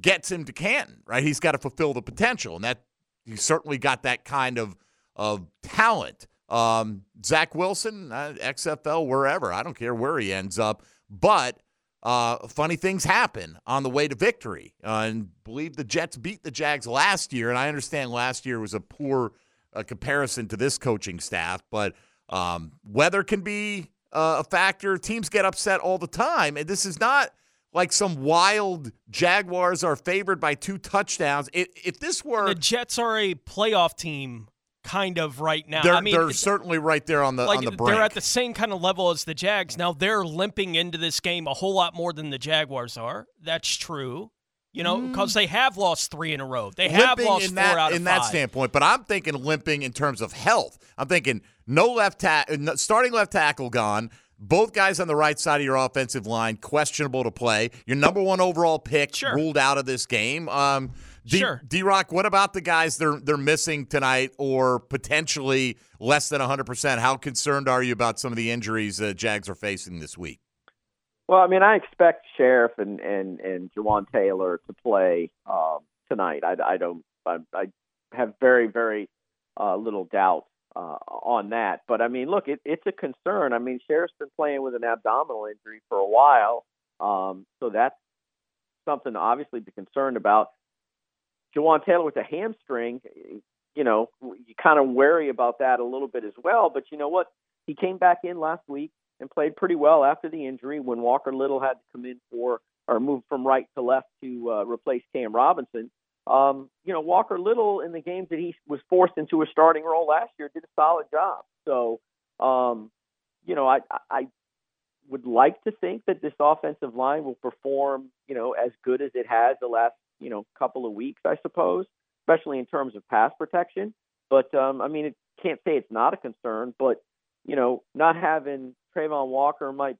gets him to Canton. Right? He's got to fulfill the potential, and that he's certainly got that kind of of talent. Um, Zach Wilson, uh, XFL, wherever. I don't care where he ends up, but. Uh, funny things happen on the way to victory. Uh, and believe the Jets beat the Jags last year, and I understand last year was a poor uh, comparison to this coaching staff, but um, weather can be uh, a factor. Teams get upset all the time, and this is not like some wild Jaguars are favored by two touchdowns. If, if this were The Jets are a playoff team, kind of right now. they're, I mean, they're certainly right there on the like on the brink. they're at the same kind of level as the Jags. Now they're limping into this game a whole lot more than the Jaguars are. That's true. You know, mm. because they have lost three in a row. They have lost four that out of in that standpoint. But I'm thinking limping in terms of health. I'm thinking no left tackle, starting left tackle gone. Both guys on the right side of your offensive line questionable to play. Your number one overall pick ruled out of this game. Um, D- Sure. D-Rock, what about the guys they're they're missing tonight or potentially less than 100%? How concerned are you about some of the injuries that Jags are facing this week? Well, I mean, I expect Scherff and and and Jawaan Taylor to play um, tonight. I, I don't. I, I have very very uh, little doubt uh, on that. But I mean, look, it, it's a concern. I mean, Scherff's been playing with an abdominal injury for a while, um, so that's something obviously to be concerned about. Jawaan Taylor with a hamstring, you know, you kind of worry about that a little bit as well. But you know what? He came back in last week and played pretty well after the injury when Walker Little had to come in for or move from right to left to uh, replace Cam Robinson. Um, you know, Walker Little in the games that he was forced into a starting role last year did a solid job. So, um, you know, I, I would like to think that this offensive line will perform, you know, as good as it has the last, you know, couple of weeks, I suppose, especially in terms of pass protection. But um, I mean, it can't say it's not a concern, but you know, not having Travon Walker might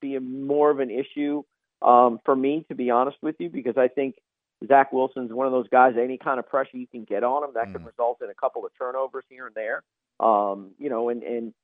be a, more of an issue um, for me, to be honest with you, because I think Zach Wilson's one of those guys. Any kind of pressure you can get on him, that can result in a couple of turnovers here and there. Um, you know, and and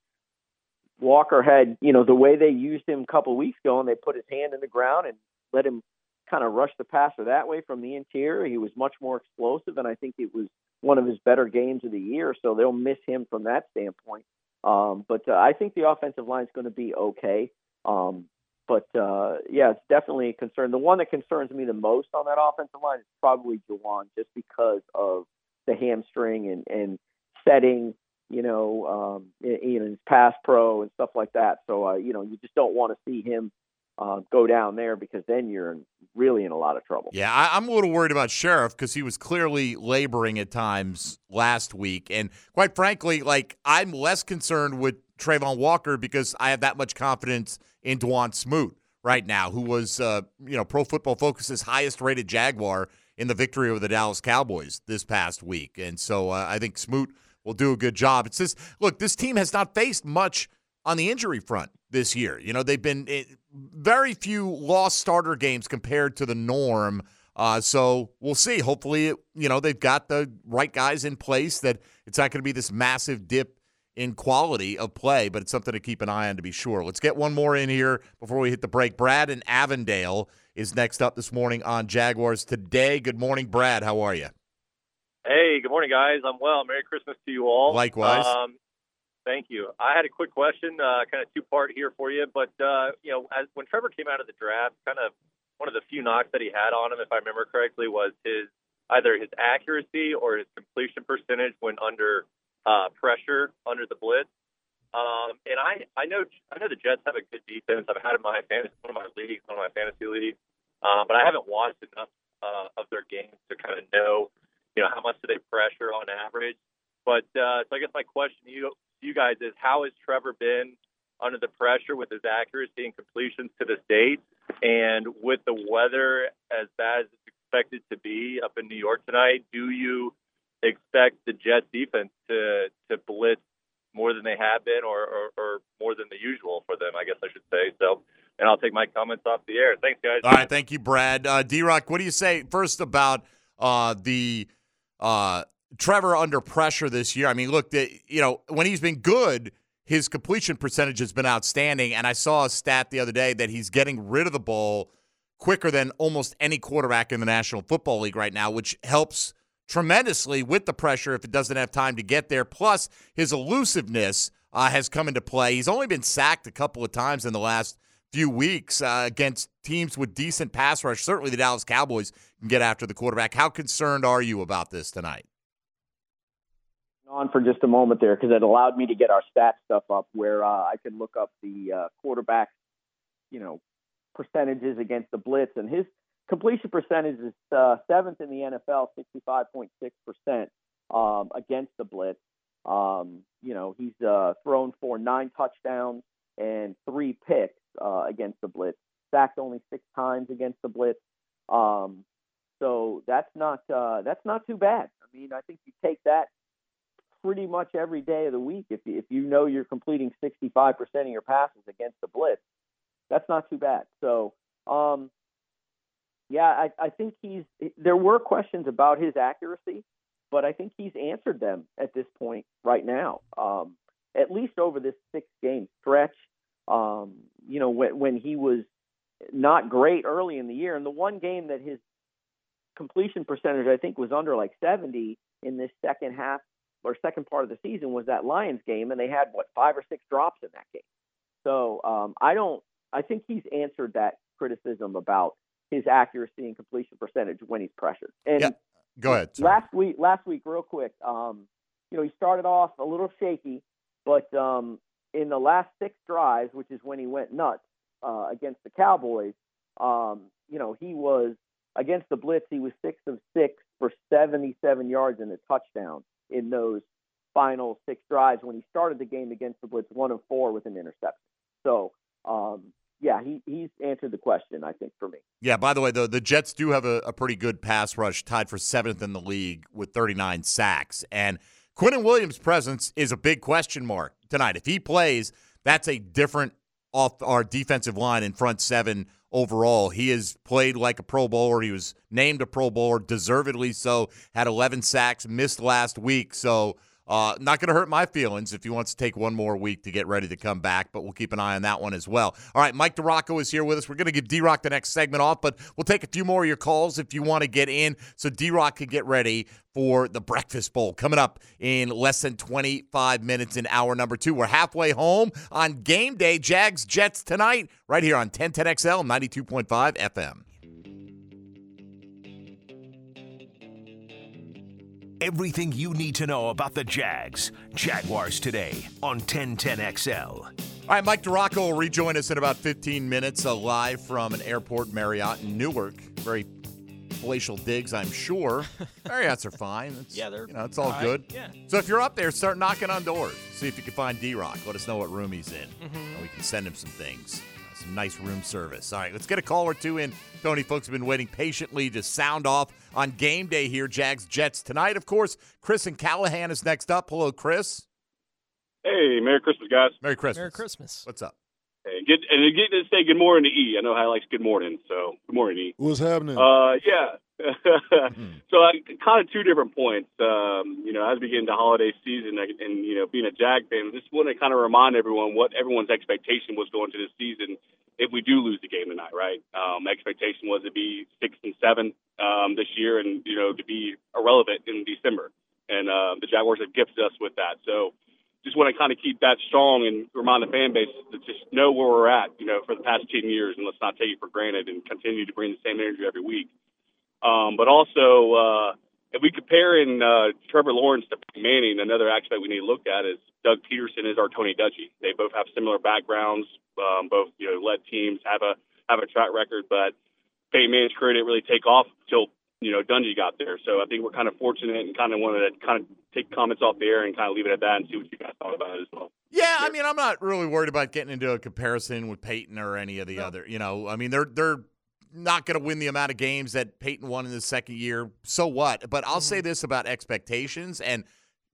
Walker had, you know, the way they used him a couple of weeks ago, and they put his hand in the ground and let him kind of rush the passer that way from the interior. He was much more explosive, and I think it was one of his better games of the year. So they'll miss him from that standpoint. Um, but uh, I think the offensive line is going to be okay. Um, but uh, yeah, it's definitely a concern. The one that concerns me the most on that offensive line is probably Jawaan, just because of the hamstring and and setting, you know, um, you know, his pass pro and stuff like that. So uh, you know, you just don't want to see him uh, go down there because then you're really in a lot of trouble. Yeah, I, I'm a little worried about Scherff because he was clearly laboring at times last week, and quite frankly, like I'm less concerned with Travon Walker because I have that much confidence in Dawuane Smoot right now, who was uh, you know Pro Football Focus's highest rated Jaguar in the victory over the Dallas Cowboys this past week. And so uh, I think Smoot will do a good job. It's just, look, this team has not faced much on the injury front this year. You know, they've been eh, very few lost starter games compared to the norm. Uh, so we'll see. Hopefully, you know, they've got the right guys in place that it's not going to be this massive dip in quality of play, but it's something to keep an eye on to be sure. Let's get one more in here before we hit the break. Brad in Avondale is next up this morning on Jaguars Today. Good morning, Brad. How are you? Hey, good morning, guys. I'm well. Merry Christmas to you all. Likewise. Um, thank you. I had a quick question, uh, kind of two part here for you. But uh, you know, as when Trevor came out of the draft, kind of one of the few knocks that he had on him, if I remember correctly, was his either his accuracy or his completion percentage when under uh, pressure under the blitz. Um, and I, I know I know the Jets have a good defense. I've had in my fantasy one of my leagues, one of my fantasy leagues, uh, but I haven't watched enough uh, of their games to kind of know, you know, how much do they pressure on average. But uh, so I guess my question to you, you guys is, how has Trevor been under the pressure with his accuracy and completions to this date, and with the weather as bad as it's expected to be up in New York tonight? Do you expect the Jets defense to to blitz more than they have been, or, or, or more than the usual for them? I guess I should say. So, and I'll take my comments off the air. Thanks, guys. All right, thank you, Brad. Uh, D Rock, what do you say first about uh, the uh, Trevor under pressure this year? I mean, look, the, you know, when he's been good, his completion percentage has been outstanding. And I saw a stat the other day that he's getting rid of the ball quicker than almost any quarterback in the National Football League right now, which helps tremendously with the pressure if it doesn't have time to get there. Plus, his elusiveness uh, has come into play. He's only been sacked a couple of times in the last few weeks uh, against teams with decent pass rush. Certainly, the Dallas Cowboys can get after the quarterback. How concerned are you about this tonight? On for just a moment there because it allowed me to get our stat stuff up where uh, I can look up the uh, quarterback, you know, percentages against the blitz, and his completion percentage is uh, seventh in the NFL, 65.6% um, against the blitz. Um, you know, he's uh, thrown for nine touchdowns and three picks uh, against the blitz, sacked only six times against the blitz. Um, so that's not uh, that's not too bad. I mean, I think you take that pretty much every day of the week if you, if you know you're completing 65% of your passes against the blitz. That's not too bad. So, um, yeah, I, I think he's. There were questions about his accuracy, but I think he's answered them at this point right now. Um, at least over this six game stretch. Um, you know, when when he was not great early in the year, and the one game that his completion percentage I think was under like 70 in this second half or second part of the season was that Lions game, and they had what five or six drops in that game. So um, I don't. I think he's answered that criticism about his accuracy and completion percentage when he's pressured. And yeah. Go ahead. Sorry. Last week, last week, real quick, um, you know, he started off a little shaky, but um, in the last six drives, which is when he went nuts uh, against the Cowboys, um, you know, he was against the blitz. He was six of six for 77 yards and a touchdown in those final six drives. When he started the game against the blitz, one of four with an interception. So um, yeah, he, he's answered the question, I think, for me. Yeah, by the way, the, the Jets do have a, a pretty good pass rush, tied for seventh in the league with 39 sacks. And Quinnen Williams' presence is a big question mark tonight. If he plays, that's a different off our defensive line in front seven overall. He has played like a Pro Bowler. He was named a Pro Bowler, deservedly so. Had 11 sacks, missed last week. So uh, not going to hurt my feelings if he wants to take one more week to get ready to come back, but we'll keep an eye on that one as well. All right, Mike DiRocco is here with us. We're going to give D Rock the next segment off, but we'll take a few more of your calls if you want to get in so D Rock can get ready for the Breakfast Bowl coming up in less than 25 minutes in hour number two. We're halfway home on game day. Jags Jets tonight, right here on 1010XL 92.5 FM. Everything you need to know about the Jags. Jaguars today on 1010XL. All right, Mike DiRocco will rejoin us in about 15 minutes, uh, live from an airport Marriott in Newark. Very palatial digs, I'm sure. Marriotts are fine. It's, yeah, they're you know, it's all right. good. Yeah. So if you're up there, start knocking on doors. See if you can find D Rock. Let us know what room he's in, Mhm. and we can send him some things. Some nice room service. All right, let's get a call or two in. Tony, folks have been waiting patiently to sound off on game day here. Jags Jets tonight, of course. Chris and Callahan is next up. Hello, Chris. Hey, Merry Christmas, guys. Merry Christmas. Merry Christmas. What's up? Hey, get and get to say good morning to E. I know how he likes good morning, so good morning, E. What's happening? Uh, yeah. so I kind of two different points. Um, you know, as we get into holiday season, and, and you know, being a Jag fan, just want to kind of remind everyone what everyone's expectation was going to this season. If we do lose the game tonight, right? Um, expectation was to be six and seven um, this year, and you know, to be irrelevant in December. And uh, the Jaguars have gifted us with that. So just want to kind of keep that strong and remind the fan base to just know where we're at, you know, for the past 10 years, and let's not take it for granted and continue to bring the same energy every week. Um, but also, uh, if we compare in uh, Trevor Lawrence to Manning, another aspect we need to look at is Doug Pederson is our Tony Dungy. They both have similar backgrounds, um, both you know led teams, have a have a track record, but Peyton Manning's career didn't really take off until you know Dungy got there. So I think we're kind of fortunate and kind of wanted to kind of take comments off the air and kind of leave it at that and see what you guys thought about it as well. Yeah, I mean, I'm not really worried about getting into a comparison with Peyton or any of the other. You know, I mean, they're they're not going to win the amount of games that Peyton won in the second year. So what? But I'll say mm-hmm. this about expectations. And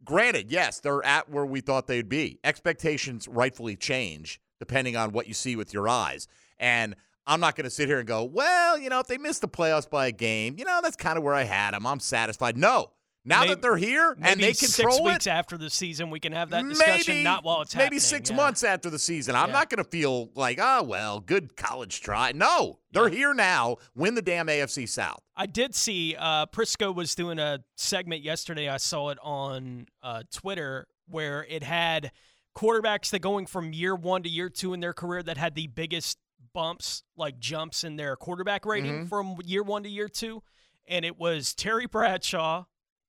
granted, yes, they're at where we thought they'd be. Expectations rightfully change depending on what you see with your eyes. And I'm not going to sit here and go, well, you know, if they miss the playoffs by a game, you know, that's kind of where I had them. I'm satisfied. No. Now Maybe- that they're here and Maybe they six control weeks it, after the season, we can have that discussion. not while it's maybe happening. six yeah. months after the season. I'm Yeah. not going to feel like, oh well, good college try. No, they're here now. Win the damn AFC South. I did see uh, Prisco was doing a segment yesterday. I saw it on uh, Twitter where it had quarterbacks that going from year one to year two in their career that had the biggest bumps, like jumps in their quarterback rating Mhm. from year one to year two. And it was Terry Bradshaw,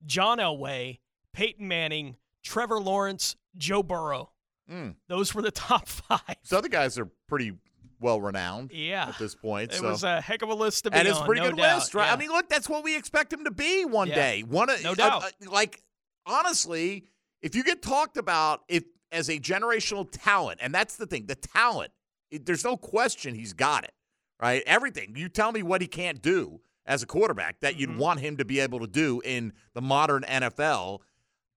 John Elway, Peyton Manning, Trevor Lawrence, Joe Burrow. Mm. Those were the top five. So other guys are pretty well renowned. Yeah. at this point. It so. was a heck of a list to be on. and it's a pretty no good doubt. list, right? Yeah. I mean, look, that's what we expect him to be one Yeah. day. One, No uh, doubt. uh, like honestly, if you get talked about if as a generational talent, and that's the thing, the talent. It, there's no question he's got it, right? Everything. You tell me what he can't do as a quarterback that Mm-hmm. you'd want him to be able to do in the modern NFL.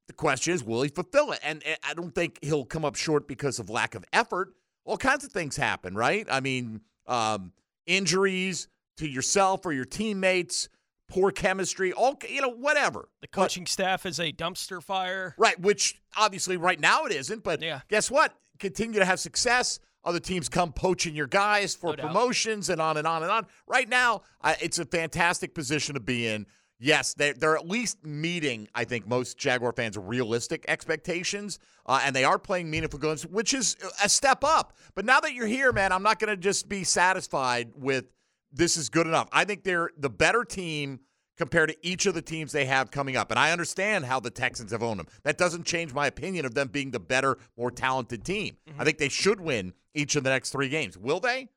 The question is, will he fulfill it? And uh, I don't think he'll come up short because of lack of effort. All kinds of things happen, right? I mean, um, injuries to yourself or your teammates, poor chemistry, all you know, whatever. The coaching staff is a dumpster fire. Right, which obviously right now it isn't, but yeah. guess what? Continue to have success. Other teams come poaching your guys for No promotions and on and on and on. Right now, uh, it's a fantastic position to be in. Yes, they're, they're at least meeting, I think, most Jaguar fans' realistic expectations, uh, and they are playing meaningful games, which is a step up. But now that you're here, man, I'm not going to just be satisfied with this is good enough. I think they're the better team compared to each of the teams they have coming up. And I understand how the Texans have owned them. That doesn't change my opinion of them being the better, more talented team. I think they should win each of the next three games. Will they?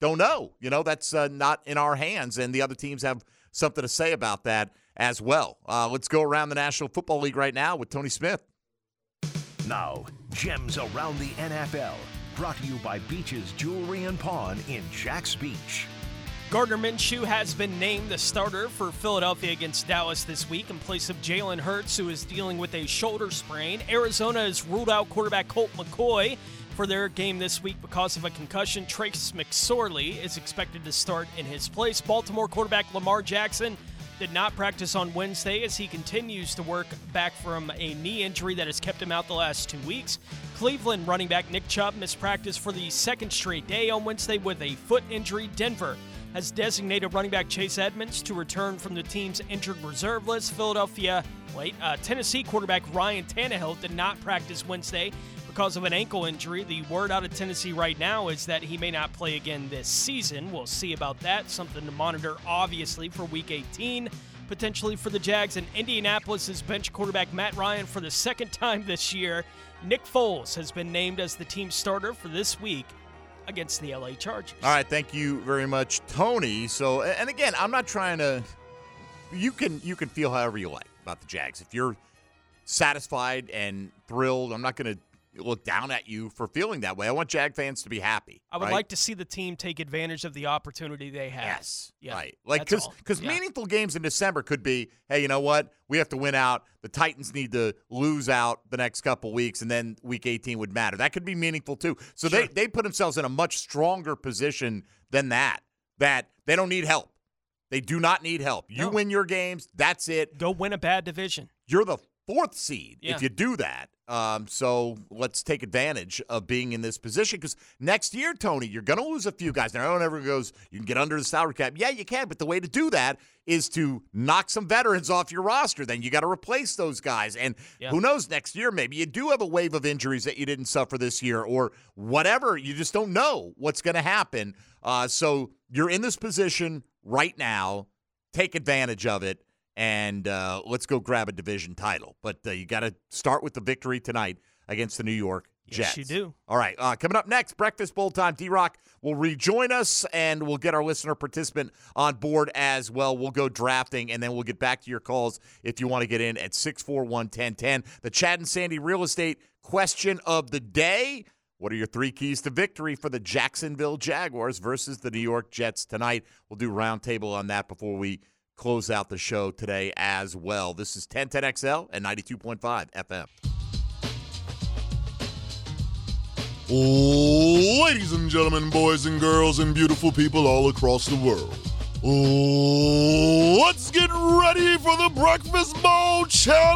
Don't know. You know, that's uh, not in our hands, and the other teams have something to say about that as well. Uh, let's go around the National Football League right now with Tony Smith. Now, gems around the NFL. Brought to you by Beaches Jewelry and Pawn in Jax Beach. Gardner Minshew has been named the starter for Philadelphia against Dallas this week in place of Jalen Hurts, who is dealing with a shoulder sprain. Arizona has ruled out quarterback Colt McCoy for their game this week because of a concussion. Trace McSorley is expected to start in his place. Baltimore quarterback Lamar Jackson did not practice on Wednesday as he continues to work back from a knee injury that has kept him out the last two weeks. Cleveland running back Nick Chubb missed practice for the second straight day on Wednesday with a foot injury. Denver has designated running back Chase Edmonds to return from the team's injured reserve list. Philadelphia, wait, uh, Tennessee quarterback Ryan Tannehill did not practice Wednesday because of an ankle injury. The word out of Tennessee right now is that he may not play again this season. We'll see about that. Something to monitor, obviously, for Week 18. Potentially for the Jags and Indianapolis's bench quarterback Matt Ryan for the second time this year. Nick Foles has been named as the team starter for this week against the LA Chargers. All right, thank you very much, Tony. So, and again, I'm not trying to. You can you can feel however you like about the Jags. If you're satisfied and thrilled, I'm not going to look down at you for feeling that way. I want Jag fans to be happy. I would right? like to see the team take advantage of the opportunity they have. Yes. Yeah, Right. Like because because Yeah. meaningful games in December could be, hey, you know what? We have to win out. The Titans need to lose out the next couple weeks, and then Week 18 would matter. That could be meaningful too. So they they put themselves in a much stronger position than that. That they don't need help. They do not need help. You No. win your games. That's it. Go win a bad division. You're the fourth seed Yeah. if you do that. Um, so let's take advantage of being in this position because next year, Tony, you're going to lose a few guys. Now, everyone ever goes, you can get under the salary cap. Yeah, you can, but the way to do that is to knock some veterans off your roster. Then you got to replace those guys. And Yeah. who knows, next year, maybe you do have a wave of injuries that you didn't suffer this year or whatever. You just don't know what's going to happen. Uh, so you're in this position right now. Take advantage of it and uh, let's go grab a division title. But uh, you got to start with the victory tonight against the New York Jets. Yes, you do. All right. Uh, coming up next, Breakfast Bowl time. D Rock will rejoin us and we'll get our listener participant on board as well. We'll go drafting and then we'll get back to your calls if you want to get in at 641 1010. The Chad and Sandy real estate question of the day. What are your three keys to victory for the Jacksonville Jaguars versus the New York Jets tonight? We'll do roundtable on that before we close out the show today as well. This is 1010XL and 92.5 FM. Ladies and gentlemen, boys and girls, and beautiful people all across the world. Let's get ready for the Breakfast Bowl Challenge!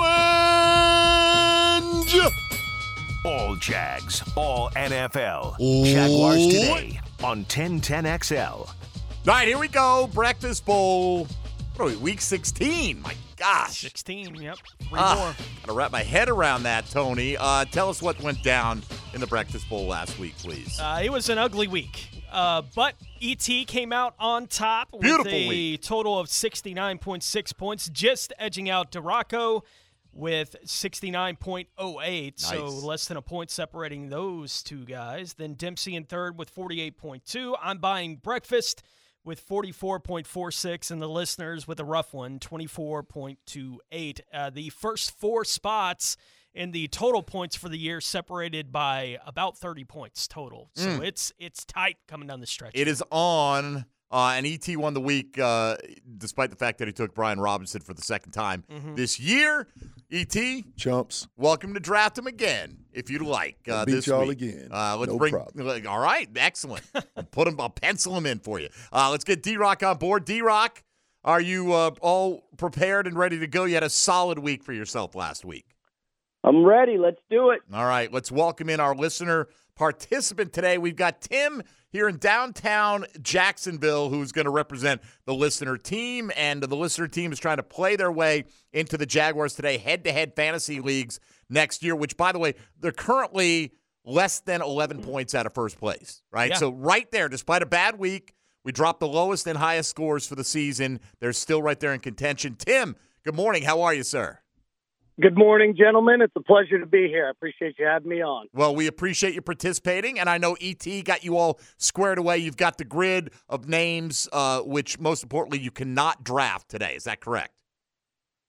All Jags, all NFL. Jaguars today on 1010XL. All right, here we go. Breakfast Bowl. We, week 16? My gosh. 16, yep. Three Ah, more. Gotta wrap my head around that, Tony. Uh, tell us what went down in the Breakfast Bowl last week, please. Uh, it was an ugly week, uh, but ET came out on top Beautiful with a week. total of 69.6 points, just edging out DiRocco with 69.08, so less than a point separating those two guys. Then Dempsey in third with 48.2. I'm buying breakfast with 44.46, and the listeners with a rough one, 24.28. Uh, the first four spots in the total points for the year separated by about 30 points total. So Mm. it's it's tight coming down the stretch. It is on, uh, and ET won the week uh, despite the fact that he took Brian Robinson for the second time Mhm. this year. ET, Chumps. welcome to draft him again if you'd like. Uh, I'll beat this y'all week. again. Uh, let's No bring. problem. All right, excellent. I'll put him. I'll pencil him in for you. Uh, let's get D Rock on board. D Rock, are you uh, all prepared and ready to go? You had a solid week for yourself last week. I'm ready. Let's do it. All right, let's welcome in our listener participant today. We've got Tim here in downtown Jacksonville who's going to represent the listener team. And the listener team is trying to play their way into the Jaguars today head to head fantasy leagues next year, which, by the way, they're currently less than 11 points out of first place, right? Yeah. So, right there, despite a bad week, we dropped the lowest and highest scores for the season. They're still right there in contention. Tim, good morning. How are you, sir? Good morning, gentlemen. It's a pleasure to be here. I appreciate you having me on. Well, we appreciate you participating, and I know ET got you all squared away. You've got the grid of names, uh, which most importantly, you cannot draft today. Is that correct?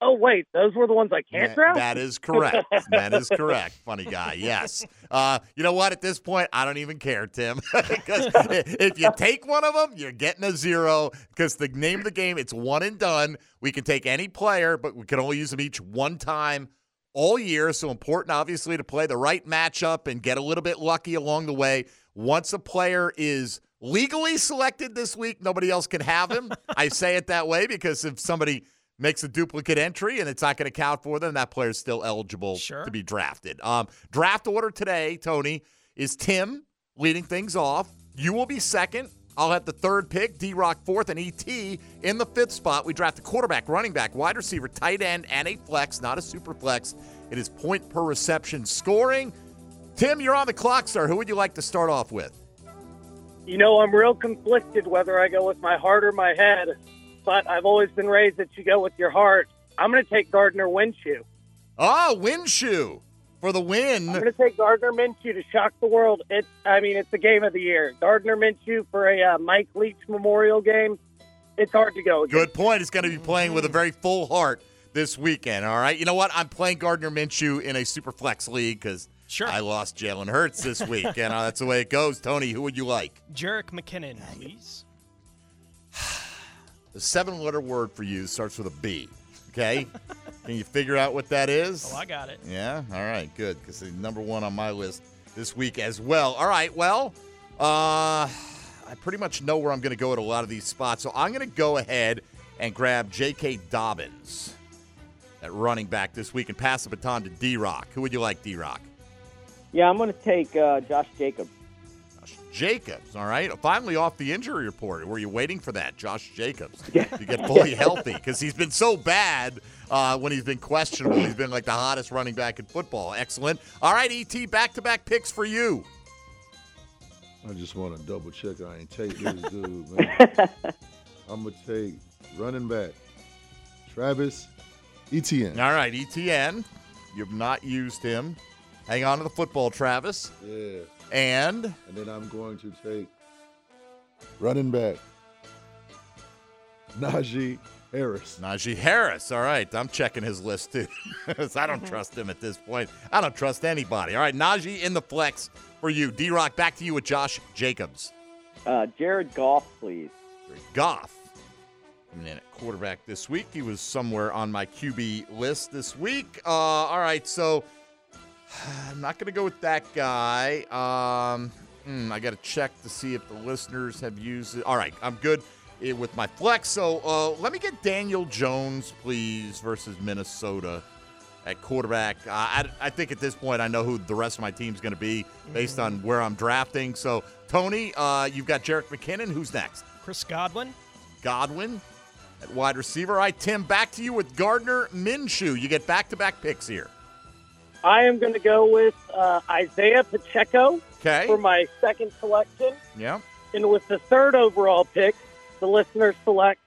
Oh, wait, those were the ones I can't That- draft? that is correct. that is correct. Funny guy. Yes. Uh, you know what? At this point, I don't even care, Tim, because if you take one of them, you're getting a zero. Because the name of the game, it's one and done. We can take any player, but we can only use them each one time all year. So important, obviously, to play the right matchup and get a little bit lucky along the way. Once a player is legally selected this week, nobody else can have him. I say it that way because if somebody makes a duplicate entry and it's not going to count for them, that player is still eligible to be drafted. Um, draft order today, Tony, is Tim leading things off. You will be second. I'll have the third pick, D Rock fourth, and ET in the fifth spot. We draft a quarterback, running back, wide receiver, tight end, and a flex, not a super flex. It is point per reception scoring. Tim, you're on the clock, sir. Who would you like to start off with? You know, I'm real conflicted whether I go with my heart or my head, but I've always been raised that you go with your heart. I'm going to take Gardner Minshew. Ah, Winshoe for the win. I'm going to take Gardner Minshew to shock the world. It's, I mean, it's the game of the year. Gardner Minshew for a uh, Mike Leach Memorial game. It's hard to go. Good point. He's going to be playing with a very full heart this weekend. All right. You know what? I'm playing Gardner Minshew in a super flex league because Sure. I lost Jalen Hurts this week, and uh, that's the way it goes. Tony, who would you like? Jerick McKinnon, please. The seven-letter word for you starts with a B. Okay, can you figure out what that is? Oh, I got it. Yeah. All right. Good. Because the number one on my list this week as well. All right. Well, uh, I pretty much know where I'm going to go at a lot of these spots, so I'm going to go ahead and grab J.K. Dobbins at running back this week and pass the baton to D Rock. Who would you like, D Rock? Yeah, I'm going to take uh, Josh Jacobs. Jacobs, all right. Finally off the injury report. Were you waiting for that, Josh Jacobs, yeah. to get fully healthy? Because he's been so bad uh, when he's been questionable. He's been like the hottest running back in football. Excellent. All right, ET, back to back picks for you. I just want to double check I ain't take this dude, man. I'm gonna take running back Travis Etienne. All right, Etienne. You've not used him. Hang on to the football, Travis. Yeah. And and then I'm going to take running back Najee Harris. Najee Harris. All right, I'm checking his list too. 'Cause I don't trust him at this point. I don't trust anybody. All right, Najee in the flex for you. D Rock, back to you with Josh Jacobs. Uh, Jared Goff, please. Goff. Coming in at quarterback this week. He was somewhere on my QB list this week. Uh, all right, so I'm not going to go with that guy. Um, hmm, I got to check to see if the listeners have used it. All right, I'm good eh, with my flex. So uh, let me get Daniel Jones, please, versus Minnesota at quarterback. Uh, I, I think at this point I know who the rest of my team's going to be based on where I'm drafting. So Tony, uh, you've got Jerick McKinnon. Who's next? Chris Godwin. Godwin at wide receiver. All right, Tim, back to you with Gardner Minshew. You get back-to-back picks here. I am going to go with uh, Isaiah Pacheco Okay. for my second selection. Yeah. And with the third overall pick, the listeners select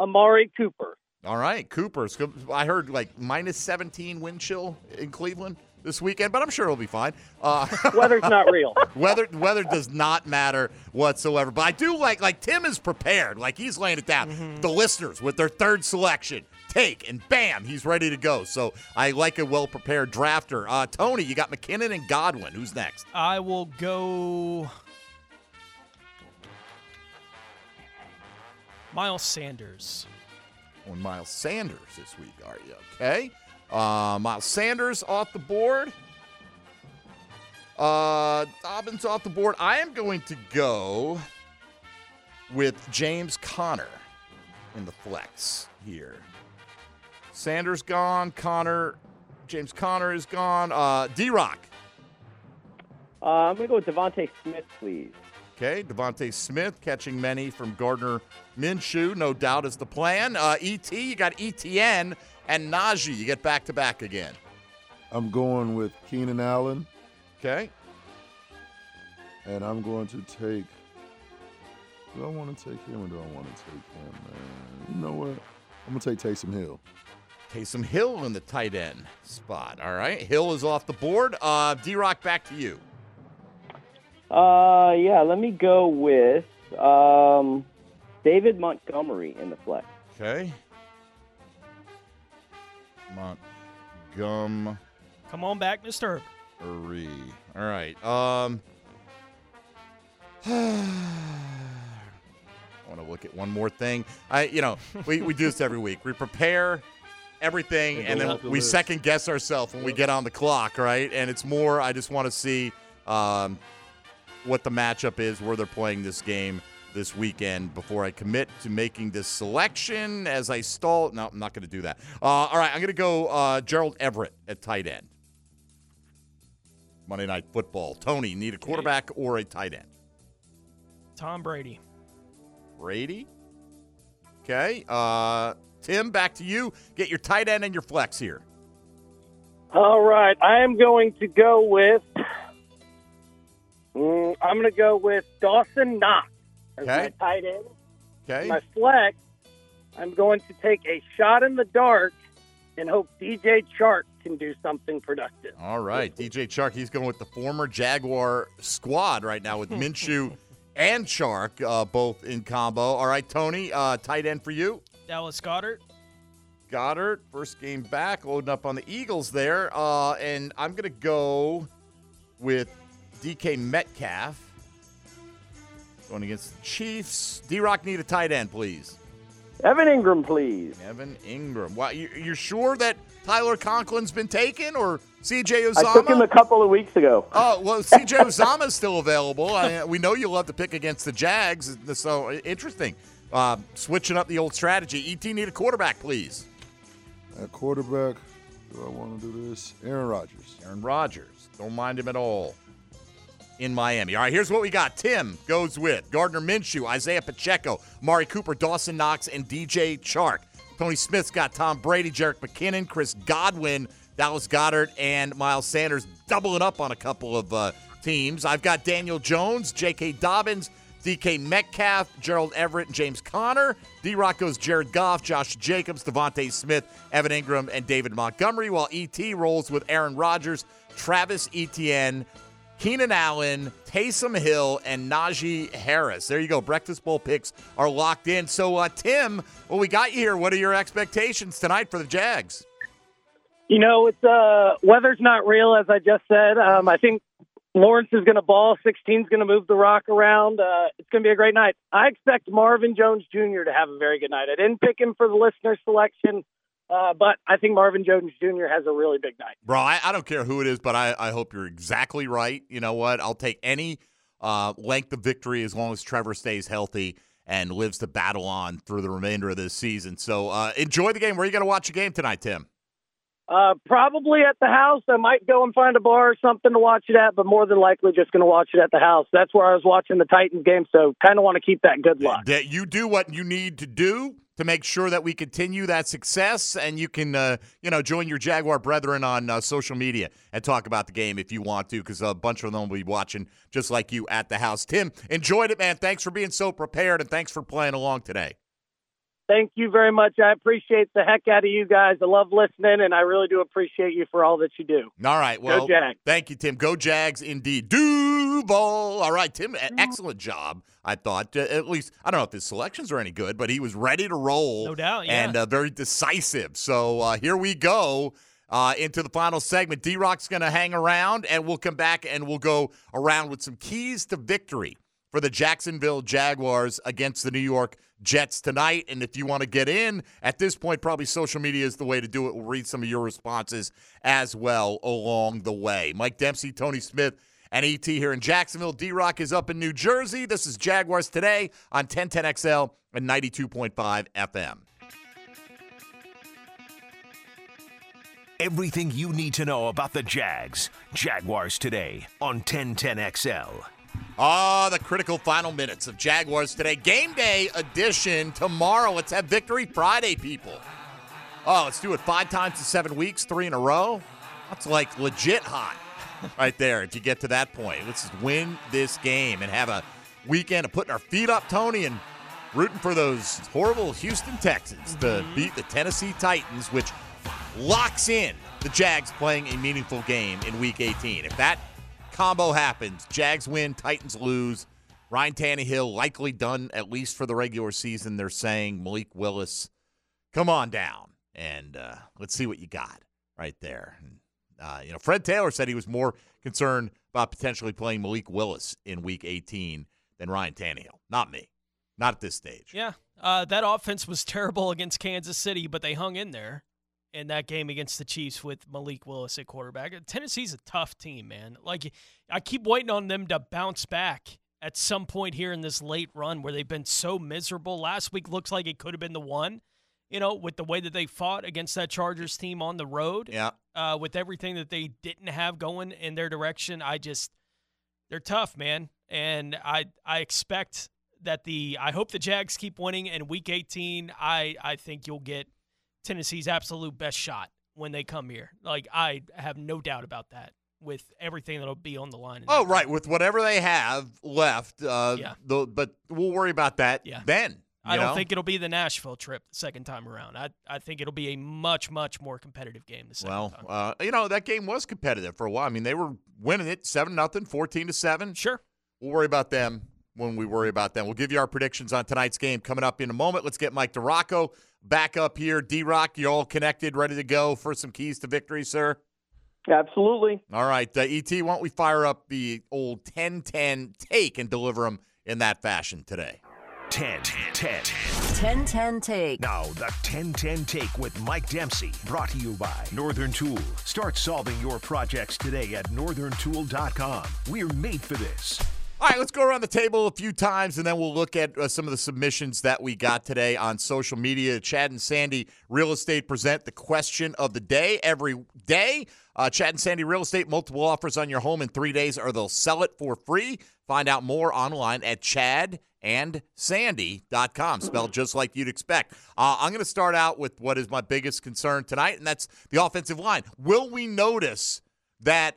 Amari Cooper. All right, Cooper's. I heard like minus 17 wind chill in Cleveland this weekend, but I'm sure it'll be fine. Uh, Weather's not real. weather weather does not matter whatsoever. But I do like like Tim is prepared. Like he's laying it down. The listeners with their third selection take and bam, he's ready to go. So I like a well prepared drafter. Uh, Tony, you got McKinnon and Godwin. Who's next? I will go. Miles Sanders. on Miles Sanders this week, are you? Okay. Uh, Miles Sanders off the board. Uh, Dobbins off the board. I am going to go with James Conner in the flex here. Sanders gone. Conner, James Conner is gone. Uh, D Rock. Uh, I'm going to go with DeVonta Smith, please. Okay, DeVonta Smith catching many from Gardner Minshew, no doubt is the plan. Uh, ET, you got Etienne and Najee. You get back to back again. I'm going with Keenan Allen. Okay. And I'm going to take. Do I want to take him or do I want to take him, man? You know what? I'm going to take Taysom Hill. Taysom Hill in the tight end spot. All right, Hill is off the board. Uh, D Rock, back to you. Uh, yeah, let me go with um, David Montgomery in the flex. Okay. Montgomery. Come on back, Mr. All right. Um. I want to look at one more thing. I, you know, we, we do this every week. We prepare everything, And and then we list. second guess ourselves when we get on the clock, right? And it's more. I just want to see um, what the matchup is, where they're playing this game this weekend before I commit to making this selection. As I stall, no, I'm not going to do that. Uh, all right, I'm going to go uh, Gerald Everett at tight end. Monday Night Football. Tony, need a quarterback or a tight end? Tom Brady. Brady. Okay. Uh, Tim, back to you. Get your tight end and your flex here. All right, I am going to go with. Mm, I'm going to go with Dawson Knox as Okay. my tight end. Okay. My flex, I'm going to take a shot in the dark and hope DJ Chark can do something productive. All right. DJ Chark, he's going with the former Jaguar squad right now with Minshew and Chark, uh, both in combo. All right, Tony, uh, tight end for you. Dallas Goedert. Goedert, first game back, loading up on the Eagles there. Uh, and I'm going to go with DK Metcalf going against the Chiefs. D Rock need a tight end, please. Evan Engram, please. Evan Engram. Wow, you, you're sure that Tyler Conklin's been taken or CJ Uzomah? I took him a couple of weeks ago. Oh well, CJ Uzomah is still available. I, we know you love to pick against the Jags, so interesting. Uh, switching up the old strategy. Et need a quarterback, please. At quarterback, do I want to do this? Aaron Rodgers. Aaron Rodgers. Don't mind him at all. In Miami. All right, here's what we got. Tim goes with Gardner Minshew, Isaiah Pacheco, Mari Cooper, Dawson Knox, and DJ Chark. Tony Smith's got Tom Brady, Jerick McKinnon, Chris Godwin, Dallas Goedert, and Miles Sanders doubling up on a couple of uh, teams. I've got Daniel Jones, J.K. Dobbins, DK Metcalf, Gerald Everett, and James Conner. D Rock goes Jared Goff, Josh Jacobs, DeVonta Smith, Evan Engram, and David Montgomery, while ET rolls with Aaron Rodgers, Travis Etienne, Keenan Allen, Taysom Hill, and Najee Harris. There you go. Breakfast Bowl picks are locked in. So, uh, Tim, well, we got you here. What are your expectations tonight for the Jags? You know, it's uh, weather's not real, as I just said. Um, I think Lawrence is going to ball. 16 is going to move the rock around. Uh, it's going to be a great night. I expect Marvin Jones Jr. to have a very good night. I didn't pick him for the listener selection. Uh, but I think Marvin Jones Jr. has a really big night. Bro, I, I don't care who it is, but I, I hope you're exactly right. You know what? I'll take any uh, length of victory as long as Trevor stays healthy and lives to battle on through the remainder of this season. So uh, enjoy the game. Where are you going to watch a game tonight, Tim? Uh, probably at the house. I might go and find a bar or something to watch it at, but more than likely just going to watch it at the house. That's where I was watching the Titans game, so kind of want to keep that good luck. That you do what you need to do to make sure that we continue that success, and you can, uh, you know, join your Jaguar brethren on uh, social media and talk about the game if you want to, because a bunch of them will be watching just like you at the house. Tim, enjoyed it, man. Thanks for being so prepared, and thanks for playing along today. Thank you very much. I appreciate the heck out of you guys. I love listening, and I really do appreciate you for all that you do. All right. Well, Go Jags. thank you, Tim. Go Jags indeed. Duval. All right, Tim, excellent job, I thought. Uh, At least, I don't know if his selections are any good, but he was ready to roll. No doubt, yeah. And uh, very decisive. So uh, here we go. Uh, into the final segment. D Rock's going to hang around, and we'll come back and we'll go around with some keys to victory for the Jacksonville Jaguars against the New York Jets tonight. And if you want to get in at this point, probably social media is the way to do it. We'll read some of your responses as well along the way. Mike Dempsey, Tony Smith, and ET here in Jacksonville. D Rock is up in New Jersey. This is Jaguars today on 1010XL and 92.5 FM. Everything you need to know about the Jags. Jaguars today on 1010XL. Ah, the critical final minutes of Jaguars today. Game day edition tomorrow. Let's have Victory Friday, people. Oh, let's do it five times in seven weeks, three in a row. That's like legit hot right there if you get to that point. Let's just win this game and have a weekend of putting our feet up, Tony, and rooting for those horrible Houston Texans to beat the Tennessee Titans, which locks in the Jags playing a meaningful game in Week 18. If that combo happens, Jags win, Titans lose. Ryan Tannehill likely done at least for the regular season. They're saying Malik Willis, come on down and uh, let's see what you got right there. Uh, you know, Fred Taylor said he was more concerned about potentially playing Malik Willis in Week 18 than Ryan Tannehill. Not me. Not at this stage. Yeah, uh, that offense was terrible against Kansas City, but they hung in there in that game against the Chiefs with Malik Willis at quarterback. Tennessee's a tough team, man. Like I keep waiting on them to bounce back at some point here in this late run where they've been so miserable. Last week looks like it could have been the one, you know, with the way that they fought against that Chargers team on the road. Yeah. Uh, with everything that they didn't have going in their direction, I just they're tough, man. And I I expect that the I hope the Jags keep winning and week 18. I I think you'll get Tennessee's absolute best shot when they come here. Like I have no doubt about that with everything that'll be on the line. Oh, right. With whatever they have left. Uh, Yeah. the- but we'll worry about that Yeah. then. I don't know? think it'll be the Nashville trip the second time around. I I think it'll be a much much more competitive game the second Well, time. uh, you know that game was competitive for a while. I mean, they were winning it seven nothing, fourteen to seven. Sure. We'll worry about them when we worry about them. We'll give you our predictions on tonight's game coming up in a moment. Let's get Mike DiRocco back up here. D Rock, you all connected, ready to go for some keys to victory, sir? Absolutely. All right, uh, ET, why don't we fire up the old 10 10 take and deliver them in that fashion today? 10 10 10 10 take. Now, the 10 10 take with Mike Dempsey, brought to you by Northern Tool. Start solving your projects today at northerntool.com. We're made for this. All right, let's go around the table a few times and then we'll look at uh, some of the submissions that we got today on social media. Chad and Sandy Real Estate present the question of the day every day. Uh, Chad and Sandy Real Estate, multiple offers on your home in three days, or they'll sell it for free. Find out more online at chadandsandy.com, spelled just like you'd expect. Uh, I'm going to start out with what is my biggest concern tonight, and that's the offensive line. Will we notice that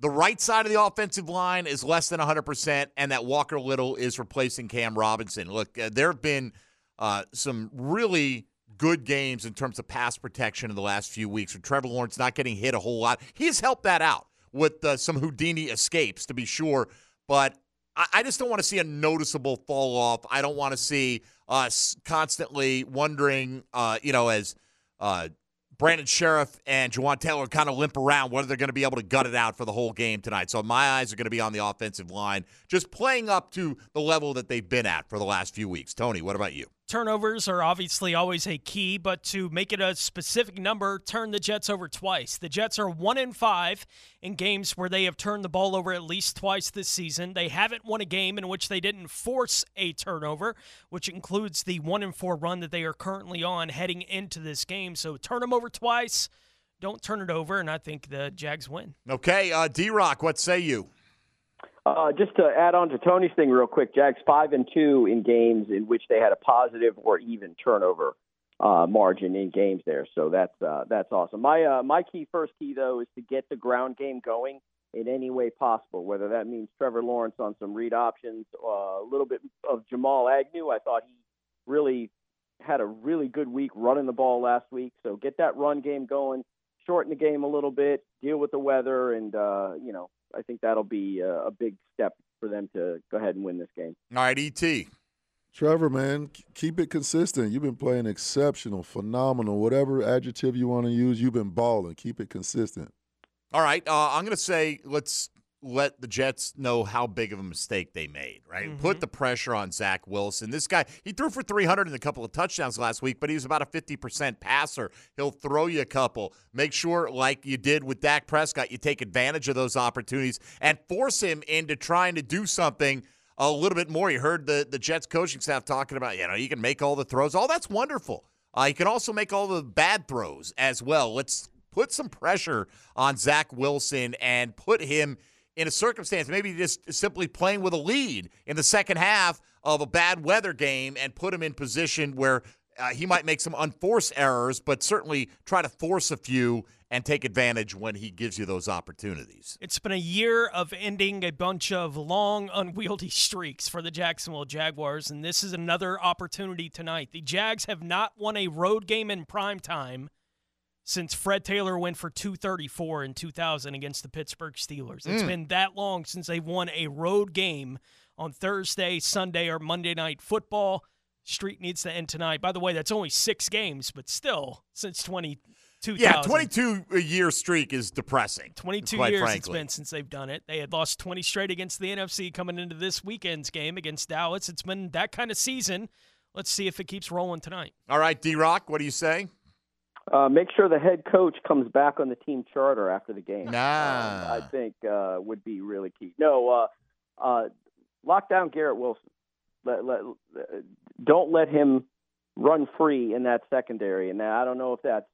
the right side of the offensive line is less than 100%, and that Walker Little is replacing Cam Robinson? Look, uh, there have been uh, some really good games in terms of pass protection in the last few weeks with Trevor Lawrence not getting hit a whole lot. He's helped that out with uh, some Houdini escapes, to be sure. But I, I just don't want to see a noticeable fall off. I don't want to see us constantly wondering, uh, you know, as uh, Brandon Scherff and Jawaan Taylor kind of limp around whether they're going to be able to gut it out for the whole game tonight. So my eyes are going to be on the offensive line, just playing up to the level that they've been at for the last few weeks. Tony, what about you? Turnovers are obviously always a key, but to make it a specific number, turn the Jets over twice. The Jets are one in five in games where they have turned the ball over at least twice this season. They haven't won a game in which they didn't force a turnover, which includes the one in four run that they are currently on heading into this game. So turn them over twice, don't turn it over, and I think the Jags win. Okay, uh, D Rock, what say you? Uh, just to add on to Tony's thing real quick, Jags five and two in games in which they had a positive or even turnover uh, margin in games there. So that's uh, that's awesome. My uh, my key first key though is to get the ground game going in any way possible. Whether that means Trevor Lawrence on some read options, uh, a little bit of Jamal Agnew. I thought he really had a really good week running the ball last week. So get that run game going, shorten the game a little bit, deal with the weather, and uh, you know I think that'll be a, a big step for them to go ahead and win this game. All right, Et. Trevor, man, keep it consistent. You've been playing exceptional, phenomenal, whatever adjective you want to use. You've been balling. Keep it consistent. All right, uh, I'm going to say let's let the Jets know how big of a mistake they made, right? Mm-hmm. Put the pressure on Zach Wilson. This guy, he threw for 300 and a couple of touchdowns last week, but he was about a 50% passer. He'll throw you a couple. Make sure, like you did with Dak Prescott, you take advantage of those opportunities and force him into trying to do something a little bit more. You heard the, the Jets coaching staff talking about, you know, you can make all the throws. All that's wonderful. Uh, you can also make all the bad throws as well. Let's put some pressure on Zach Wilson and put him – in a circumstance, maybe just simply playing with a lead in the second half of a bad weather game and put him in position where uh, he might make some unforced errors, but certainly try to force a few and take advantage when he gives you those opportunities. It's been a year of ending a bunch of long, unwieldy streaks for the Jacksonville Jaguars, and this is another opportunity tonight. The Jags have not won a road game in prime time since Fred Taylor went for 234 in 2000 against the Pittsburgh Steelers. It's mm. been that long since they've won a road game on Thursday, Sunday, or Monday night football. Street needs to end tonight. By the way, that's only six games, but still, since 20, 2000. Yeah, 22 year streak is depressing. 22 quite years frankly. it's been since they've done it. They had lost 20 straight against the NFC coming into this weekend's game against Dallas. It's been that kind of season. Let's see if it keeps rolling tonight. All right, D Rock, what do you say? Uh, make sure the head coach comes back on the team charter after the game. Nah. Um, I think uh, would be really key. No, uh, uh, lock down Garrett Wilson. Let, let, don't let him run free in that secondary. And I don't know if that's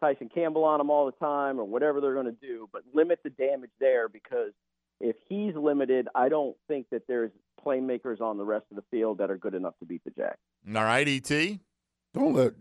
Tyson Campbell on him all the time or whatever they're going to do, but limit the damage there because if he's limited, I don't think that there's playmakers on the rest of the field that are good enough to beat the Jacks. All right, Et. Don't let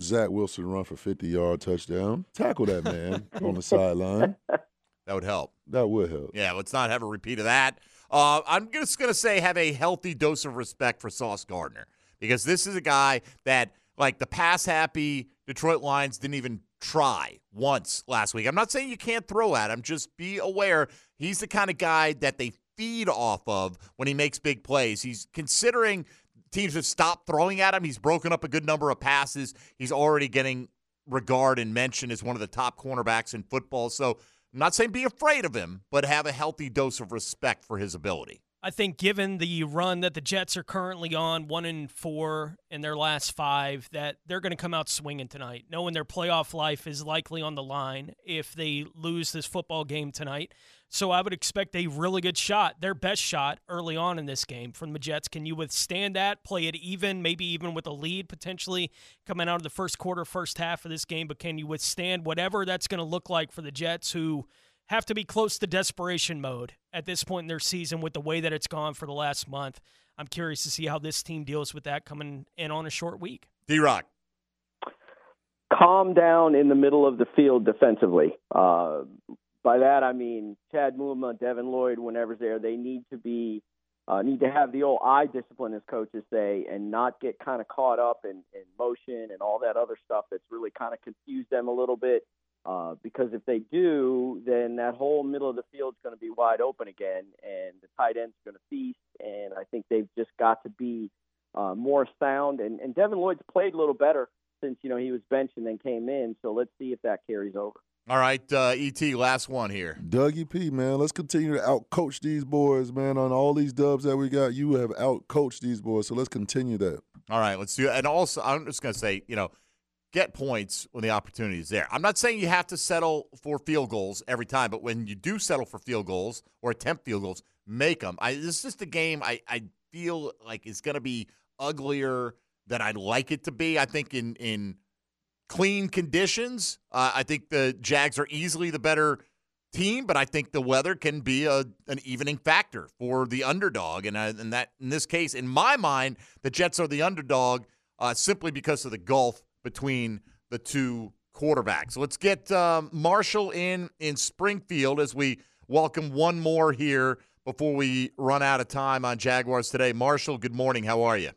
Zach Wilson run for 50 yard touchdown. Tackle that man on the sideline. That would help. That would help. Yeah, let's not have a repeat of that. Uh, I'm just going to say have a healthy dose of respect for Sauce Gardner because this is a guy that, like, the pass happy Detroit Lions didn't even try once last week. I'm not saying you can't throw at him, just be aware he's the kind of guy that they feed off of when he makes big plays. He's considering teams have stopped throwing at him. He's broken up a good number of passes. He's already getting regard and mention as one of the top cornerbacks in football. So I'm not saying be afraid of him, but have a healthy dose of respect for his ability. I think given the run that the Jets are currently on, one and four in their last five, that they're going to come out swinging tonight, knowing their playoff life is likely on the line if they lose this football game tonight. So I would expect a really good shot, their best shot early on in this game from the Jets. Can you withstand that? Play it even, maybe even with a lead potentially coming out of the first quarter, first half of this game. But can you withstand whatever that's going to look like for the Jets, who have to be close to desperation mode at this point in their season with the way that it's gone for the last month? I'm curious to see how this team deals with that coming in on a short week. D Rock. calm down in the middle of the field defensively. Uh, by that I mean Chad Muma, Devin Lloyd, whenever's there, they need to be uh, need to have the old eye discipline, as coaches say, and not get kind of caught up in, in motion and all that other stuff that's really kind of confused them a little bit. Uh, because if they do, then that whole middle of the field is going to be wide open again, and the tight end's going to feast. And I think they've just got to be uh, more sound. And, and Devin Lloyd's played a little better since you know he was benched and then came in. So let's see if that carries over. All right, uh, Et, last one here. Dougie P, man, let's continue to outcoach these boys, man. On all these dubs that we got, you have outcoached these boys, so let's continue that. All right, let's do it. And also, I'm just going to say, you know, get points when the opportunity is there. I'm not saying you have to settle for field goals every time, but when you do settle for field goals or attempt field goals, make them. I, this is just a game I, I feel like is going to be uglier than I'd like it to be. I think in in clean conditions, uh, I think the Jags are easily the better team, but I think the weather can be a an evening factor for the underdog, and uh, and that in this case, in my mind, the Jets are the underdog uh, simply because of the gulf between the two quarterbacks. Let's get um, Marshall in in Springfield as we welcome one more here before we run out of time on Jaguars today. Marshall, good morning. How are you?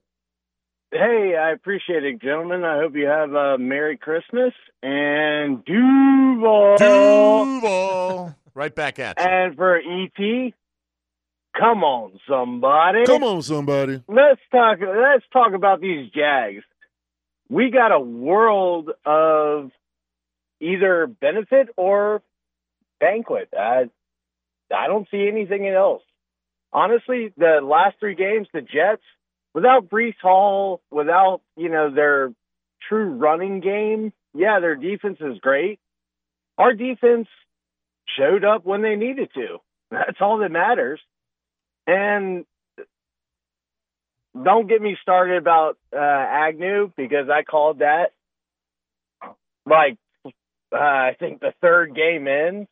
Hey, I appreciate it, gentlemen. I hope you have a Merry Christmas and Duval. Duval. right back at you. And for ET, come on, somebody. Come on, somebody. Let's talk. Let's talk about these Jags. We got a world of either benefit or banquet. I I don't see anything else. Honestly, the last three games, the Jets without Breece Hall, without, you know, their true running game, yeah, their defense is great. Our defense showed up when they needed to. That's all that matters. And don't get me started about uh, Agnew because I called that like uh, I think the third game in.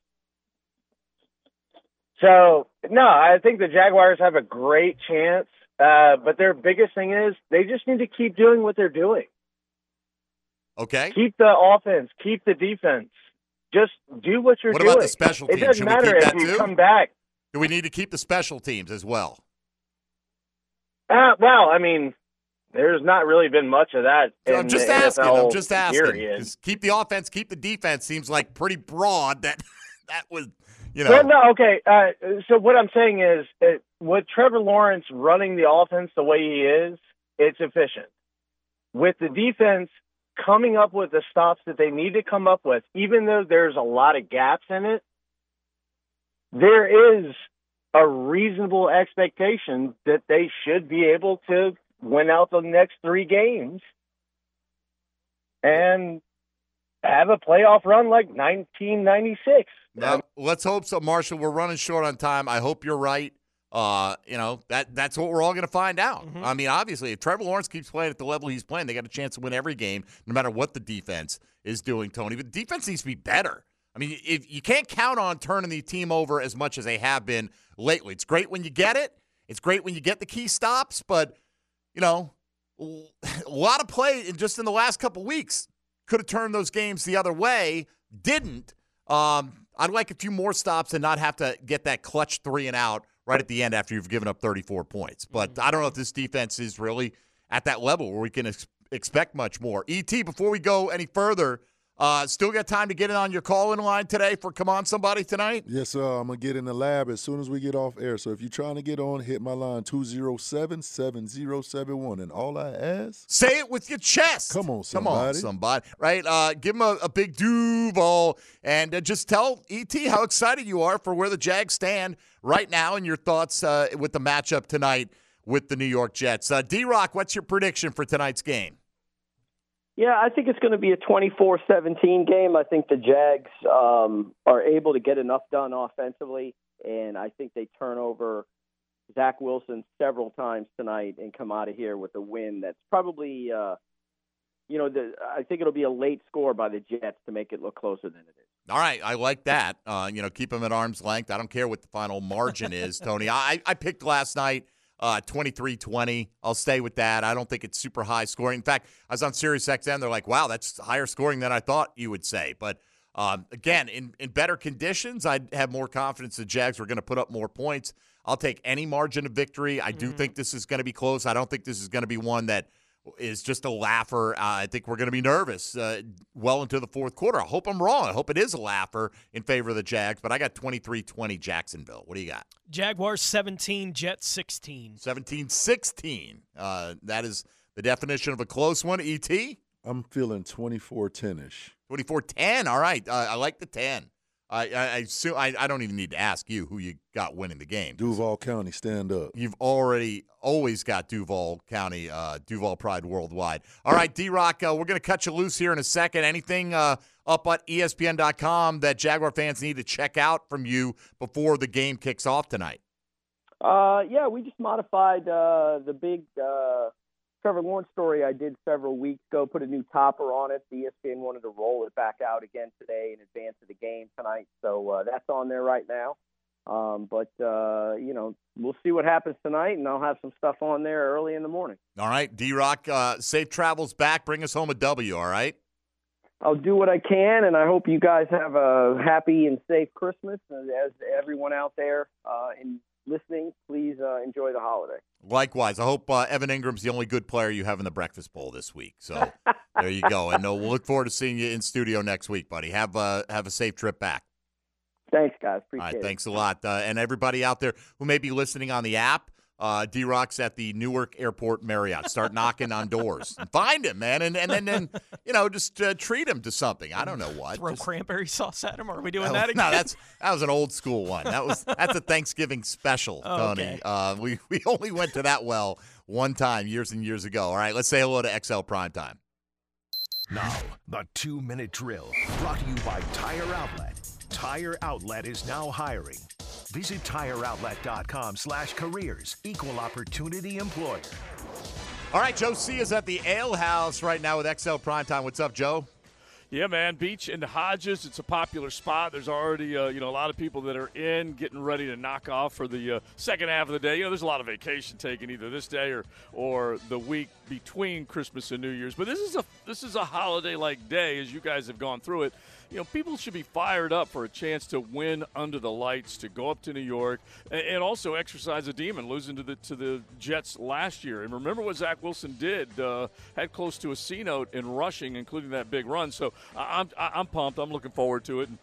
So no, I think the Jaguars have a great chance uh, but their biggest thing is they just need to keep doing what they're doing. Okay. Keep the offense, keep the defense. Just do what you're what doing. What about the special teams? It doesn't Should we matter keep if that you too? come back. Do we need to keep the special teams as well? Uh, well, I mean, there's not really been much of that. I'm just asking. NFL I'm just asking. 'Cause Keep the offense, keep the defense seems like pretty broad. That that was, you know. Well, no, okay. Uh, so what I'm saying is, uh, with Trevor Lawrence running the offense the way he is, it's efficient. With the defense coming up with the stops that they need to come up with, even though there's a lot of gaps in it, there is a reasonable expectation that they should be able to win out the next three games and have a playoff run like 1996. Now, let's hope so, Marshall. We're running short on time. I hope you're right. Uh, you know that that's what we're all going to find out. I mean, obviously, if Trevor Lawrence keeps playing at the level he's playing, they got a chance to win every game, no matter what the defense is doing. Tony, but defense needs to be better. I mean, if you can't count on turning the team over as much as they have been lately, it's great when you get it. It's great when you get the key stops, but you know, a lot of play in just in the last couple weeks could have turned those games the other way. Didn't. Um, I'd like a few more stops and not have to get that clutch three and out right at the end after you've given up 34 points. But I don't know if this defense is really at that level where we can ex- expect much more. Et, before we go any further, Uh, still got time to get in on your call in line today for Come On Somebody tonight? Yes, sir. I'm gonna get in the lab as soon as we get off air. So if you're trying to get on, hit my line 207-7071. And all I ask, Say it with your chest. Come on, somebody. Come on, somebody. somebody. Right? Uh, give him a, a big Duval and uh, just tell ET how excited you are for where the Jags stand right now and your thoughts uh, with the matchup tonight with the New York Jets. Uh, D Rock, what's your prediction for tonight's game? Yeah, I think it's going to be a 24-17 game. I think the Jags um, are able to get enough done offensively, and I think they turn over Zach Wilson several times tonight and come out of here with a win that's probably, uh, you know, the, I think it'll be a late score by the Jets to make it look closer than it is. All right, I like that. Uh, you know, keep them at arm's length. I don't care what the final margin is, Tony. I, I picked last night uh, 23-20. I'll stay with that. I don't think it's super high scoring. In fact, I was on Sirius XM. They're like, wow, that's higher scoring than I thought you would say. But um, again, in, in better conditions, I'd have more confidence the Jags were going to put up more points. I'll take any margin of victory. I do think this is going to be close. I don't think this is going to be one that is just a laugher. Uh, I think we're going to be nervous uh, well into the fourth quarter. I hope I'm wrong. I hope it is a laugher in favor of the Jags, but I got 23 20 Jacksonville. What do you got? Jaguars 17, Jets 16. 17 16. Uh, that is the definition of a close one. ET? I'm feeling 24-10ish. 24 10. All right. Uh, I like the 10. I, I, I, assume, I, I don't even need to ask you who you got winning the game. Duval County, stand up. You've already always got Duval County, uh, Duval Pride worldwide. All right, D Rock, uh, we're going to cut you loose here in a second. Anything uh, up at ESPN.com that Jaguar fans need to check out from you before the game kicks off tonight? Uh, yeah, we just modified uh, the big uh, Trevor Lawrence story I did several weeks ago. Put a new topper on it. The ESPN wanted to roll it back out again today in advance of the game tonight, so uh, that's on there right now. Um, but uh, you know, we'll see what happens tonight, and I'll have some stuff on there early in the morning. All right, D Rock, uh, safe travels back. Bring us home a W, all right? I'll do what I can, and I hope you guys have a happy and safe Christmas. As everyone out there uh, in listening, please uh, enjoy the holiday. Likewise, I hope uh, Evan Engram's the only good player you have in the Breakfast Bowl this week. So there you go, and uh, we'll look forward to seeing you in studio next week, buddy. Have uh, have a safe trip back. Thanks, guys. Appreciate All right, it. thanks a lot, uh, and everybody out there who may be listening on the app. Uh, D Rock's at the Newark Airport Marriott. Start knocking on doors and find him, man, and and then, then you know just uh, treat him to something. I don't know what. Throw Just- cranberry sauce at him? Are we doing no, that again? No, that's that was an old school one. That was that's a Thanksgiving special, Oh, Tony. okay. Uh, we we only went to that well one time years and years ago. All right, let's say hello to XL Primetime. Now, the two minute drill brought to you by Tire Outlet. Tire Outlet is now hiring. Visit tireoutlet.com slash careers. Equal opportunity employer. All right, Joe C is at the Ale House right now with XL Primetime. What's up, Joe? Yeah, man. Beach and Hodges. It's a popular spot. There's already uh, you know a lot of people that are in, getting ready to knock off for the uh, second half of the day. You know, there's a lot of vacation taken either this day or or the week between Christmas and New Year's. But this is a this is a holiday like day, as you guys have gone through it. You know, people should be fired up for a chance to win under the lights, to go up to New York, and, and also exercise a demon, losing to the to the Jets last year. And remember what Zach Wilson did? Uh, had close to a C note in rushing, including that big run. So I'm I'm pumped. I'm looking forward to it. And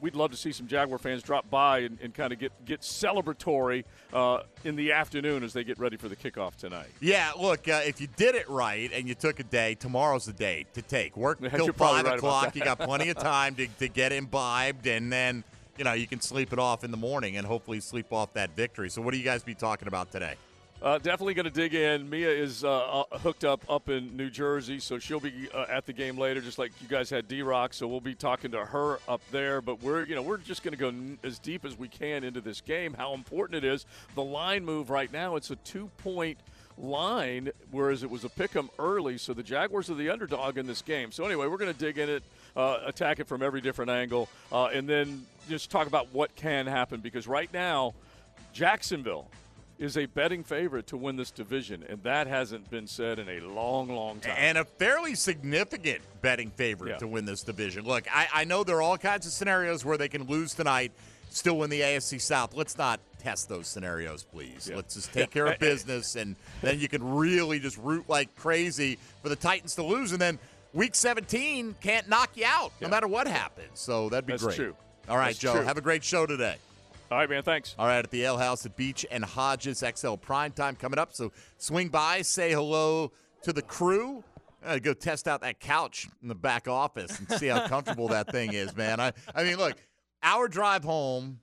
we'd love to see some Jaguar fans drop by and, and kind of get get celebratory uh, in the afternoon as they get ready for the kickoff tonight. Yeah, look, uh, if you did it right and you took a day, tomorrow's the day to take. Work Yeah, till five right o'clock. You got plenty of time to, to get imbibed, and then you know you can sleep it off in the morning and hopefully sleep off that victory. So, what do you guys be talking about today? Uh, definitely going to dig in. Mia is uh, uh, hooked up up in New Jersey, so she'll be uh, at the game later, just like you guys had D Rock. So we'll be talking to her up there. But we're you know we're just going to go n- as deep as we can into this game. How important it is. The line move right now. It's a two point line, whereas it was a pick 'em early. So the Jaguars are the underdog in this game. So anyway, we're going to dig in it, uh, attack it from every different angle, uh, and then just talk about what can happen because right now, Jacksonville is a betting favorite to win this division, and that hasn't been said in a long, long time. And a fairly significant betting favorite Yeah. to win this division. Look, I, I know there are all kinds of scenarios where they can lose tonight, still win the AFC South. Let's not test those scenarios, please. Let's just take care of business, and then you can really just root like crazy for the Titans to lose. And then Week 17 can't knock you out no matter what happens. So that'd be That's great. true. All right, That's Joe. true. Have a great show today. All right, man. Thanks. All right, at the Ale House at Beach and Hodges XL Prime Time coming up. So swing by, say hello to the crew. Uh, go test out that couch in the back office and see how comfortable that thing is, man. I, I mean, look, our drive home,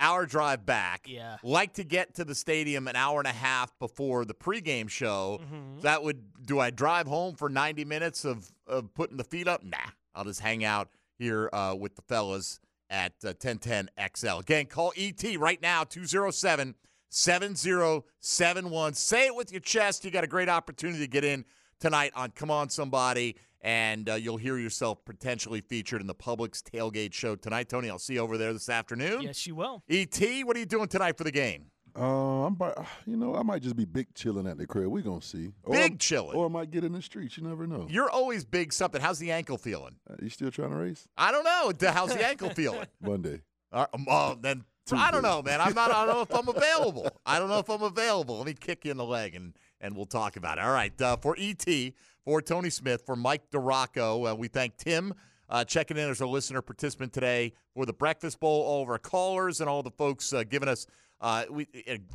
our drive back. Yeah. Like to get to the stadium an hour and a half before the pregame show. Mhm. That would do I drive home for 90 minutes of, of putting the feet up? Nah. I'll just hang out here uh, with the fellas at uh, 1010 XL. Again, call ET right now 207 7071. Say it with your chest. You got a great opportunity to get in tonight on Come On Somebody, and uh, you'll hear yourself potentially featured in the Publix tailgate show tonight. Tony, I'll see you over there this afternoon. Yes, you will. ET, what are you doing tonight for the game? Uh, I'm, by, you know, I might just be big chilling at the crib. We gonna see. Or Big I'm- chilling? or I might get in the streets. You never know. You're always big something. How's the ankle feeling? Uh, you still trying to race I don't know. How's the ankle feeling? Monday? Uh, um, oh, then I don't know, man. I'm not. I don't know if I'm available. I don't know if I'm available. Let me kick you in the leg and and we'll talk about it. All right. Uh, for ET, for Tony Smith, for Mike DiRocco, uh, we thank Tim uh, checking in as a listener participant today for the Breakfast Bowl. All of our callers and all the folks uh, giving us. Uh, we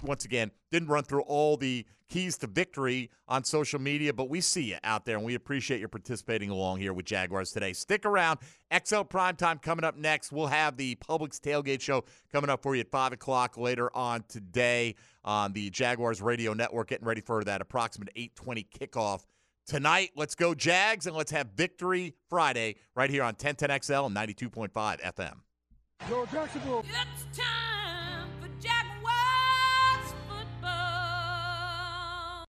once again didn't run through all the keys to victory on social media, but we see you out there, and we appreciate your participating along here with Jaguars today. Stick around. XL Primetime coming up next. We'll have the Publix Tailgate Show coming up for you at 5 o'clock later on today on the Jaguars Radio Network, getting ready for that approximate 820 kickoff tonight. Let's go, Jags, and let's have Victory Friday right here on 1010XL and 92.5 FM. It's time Jack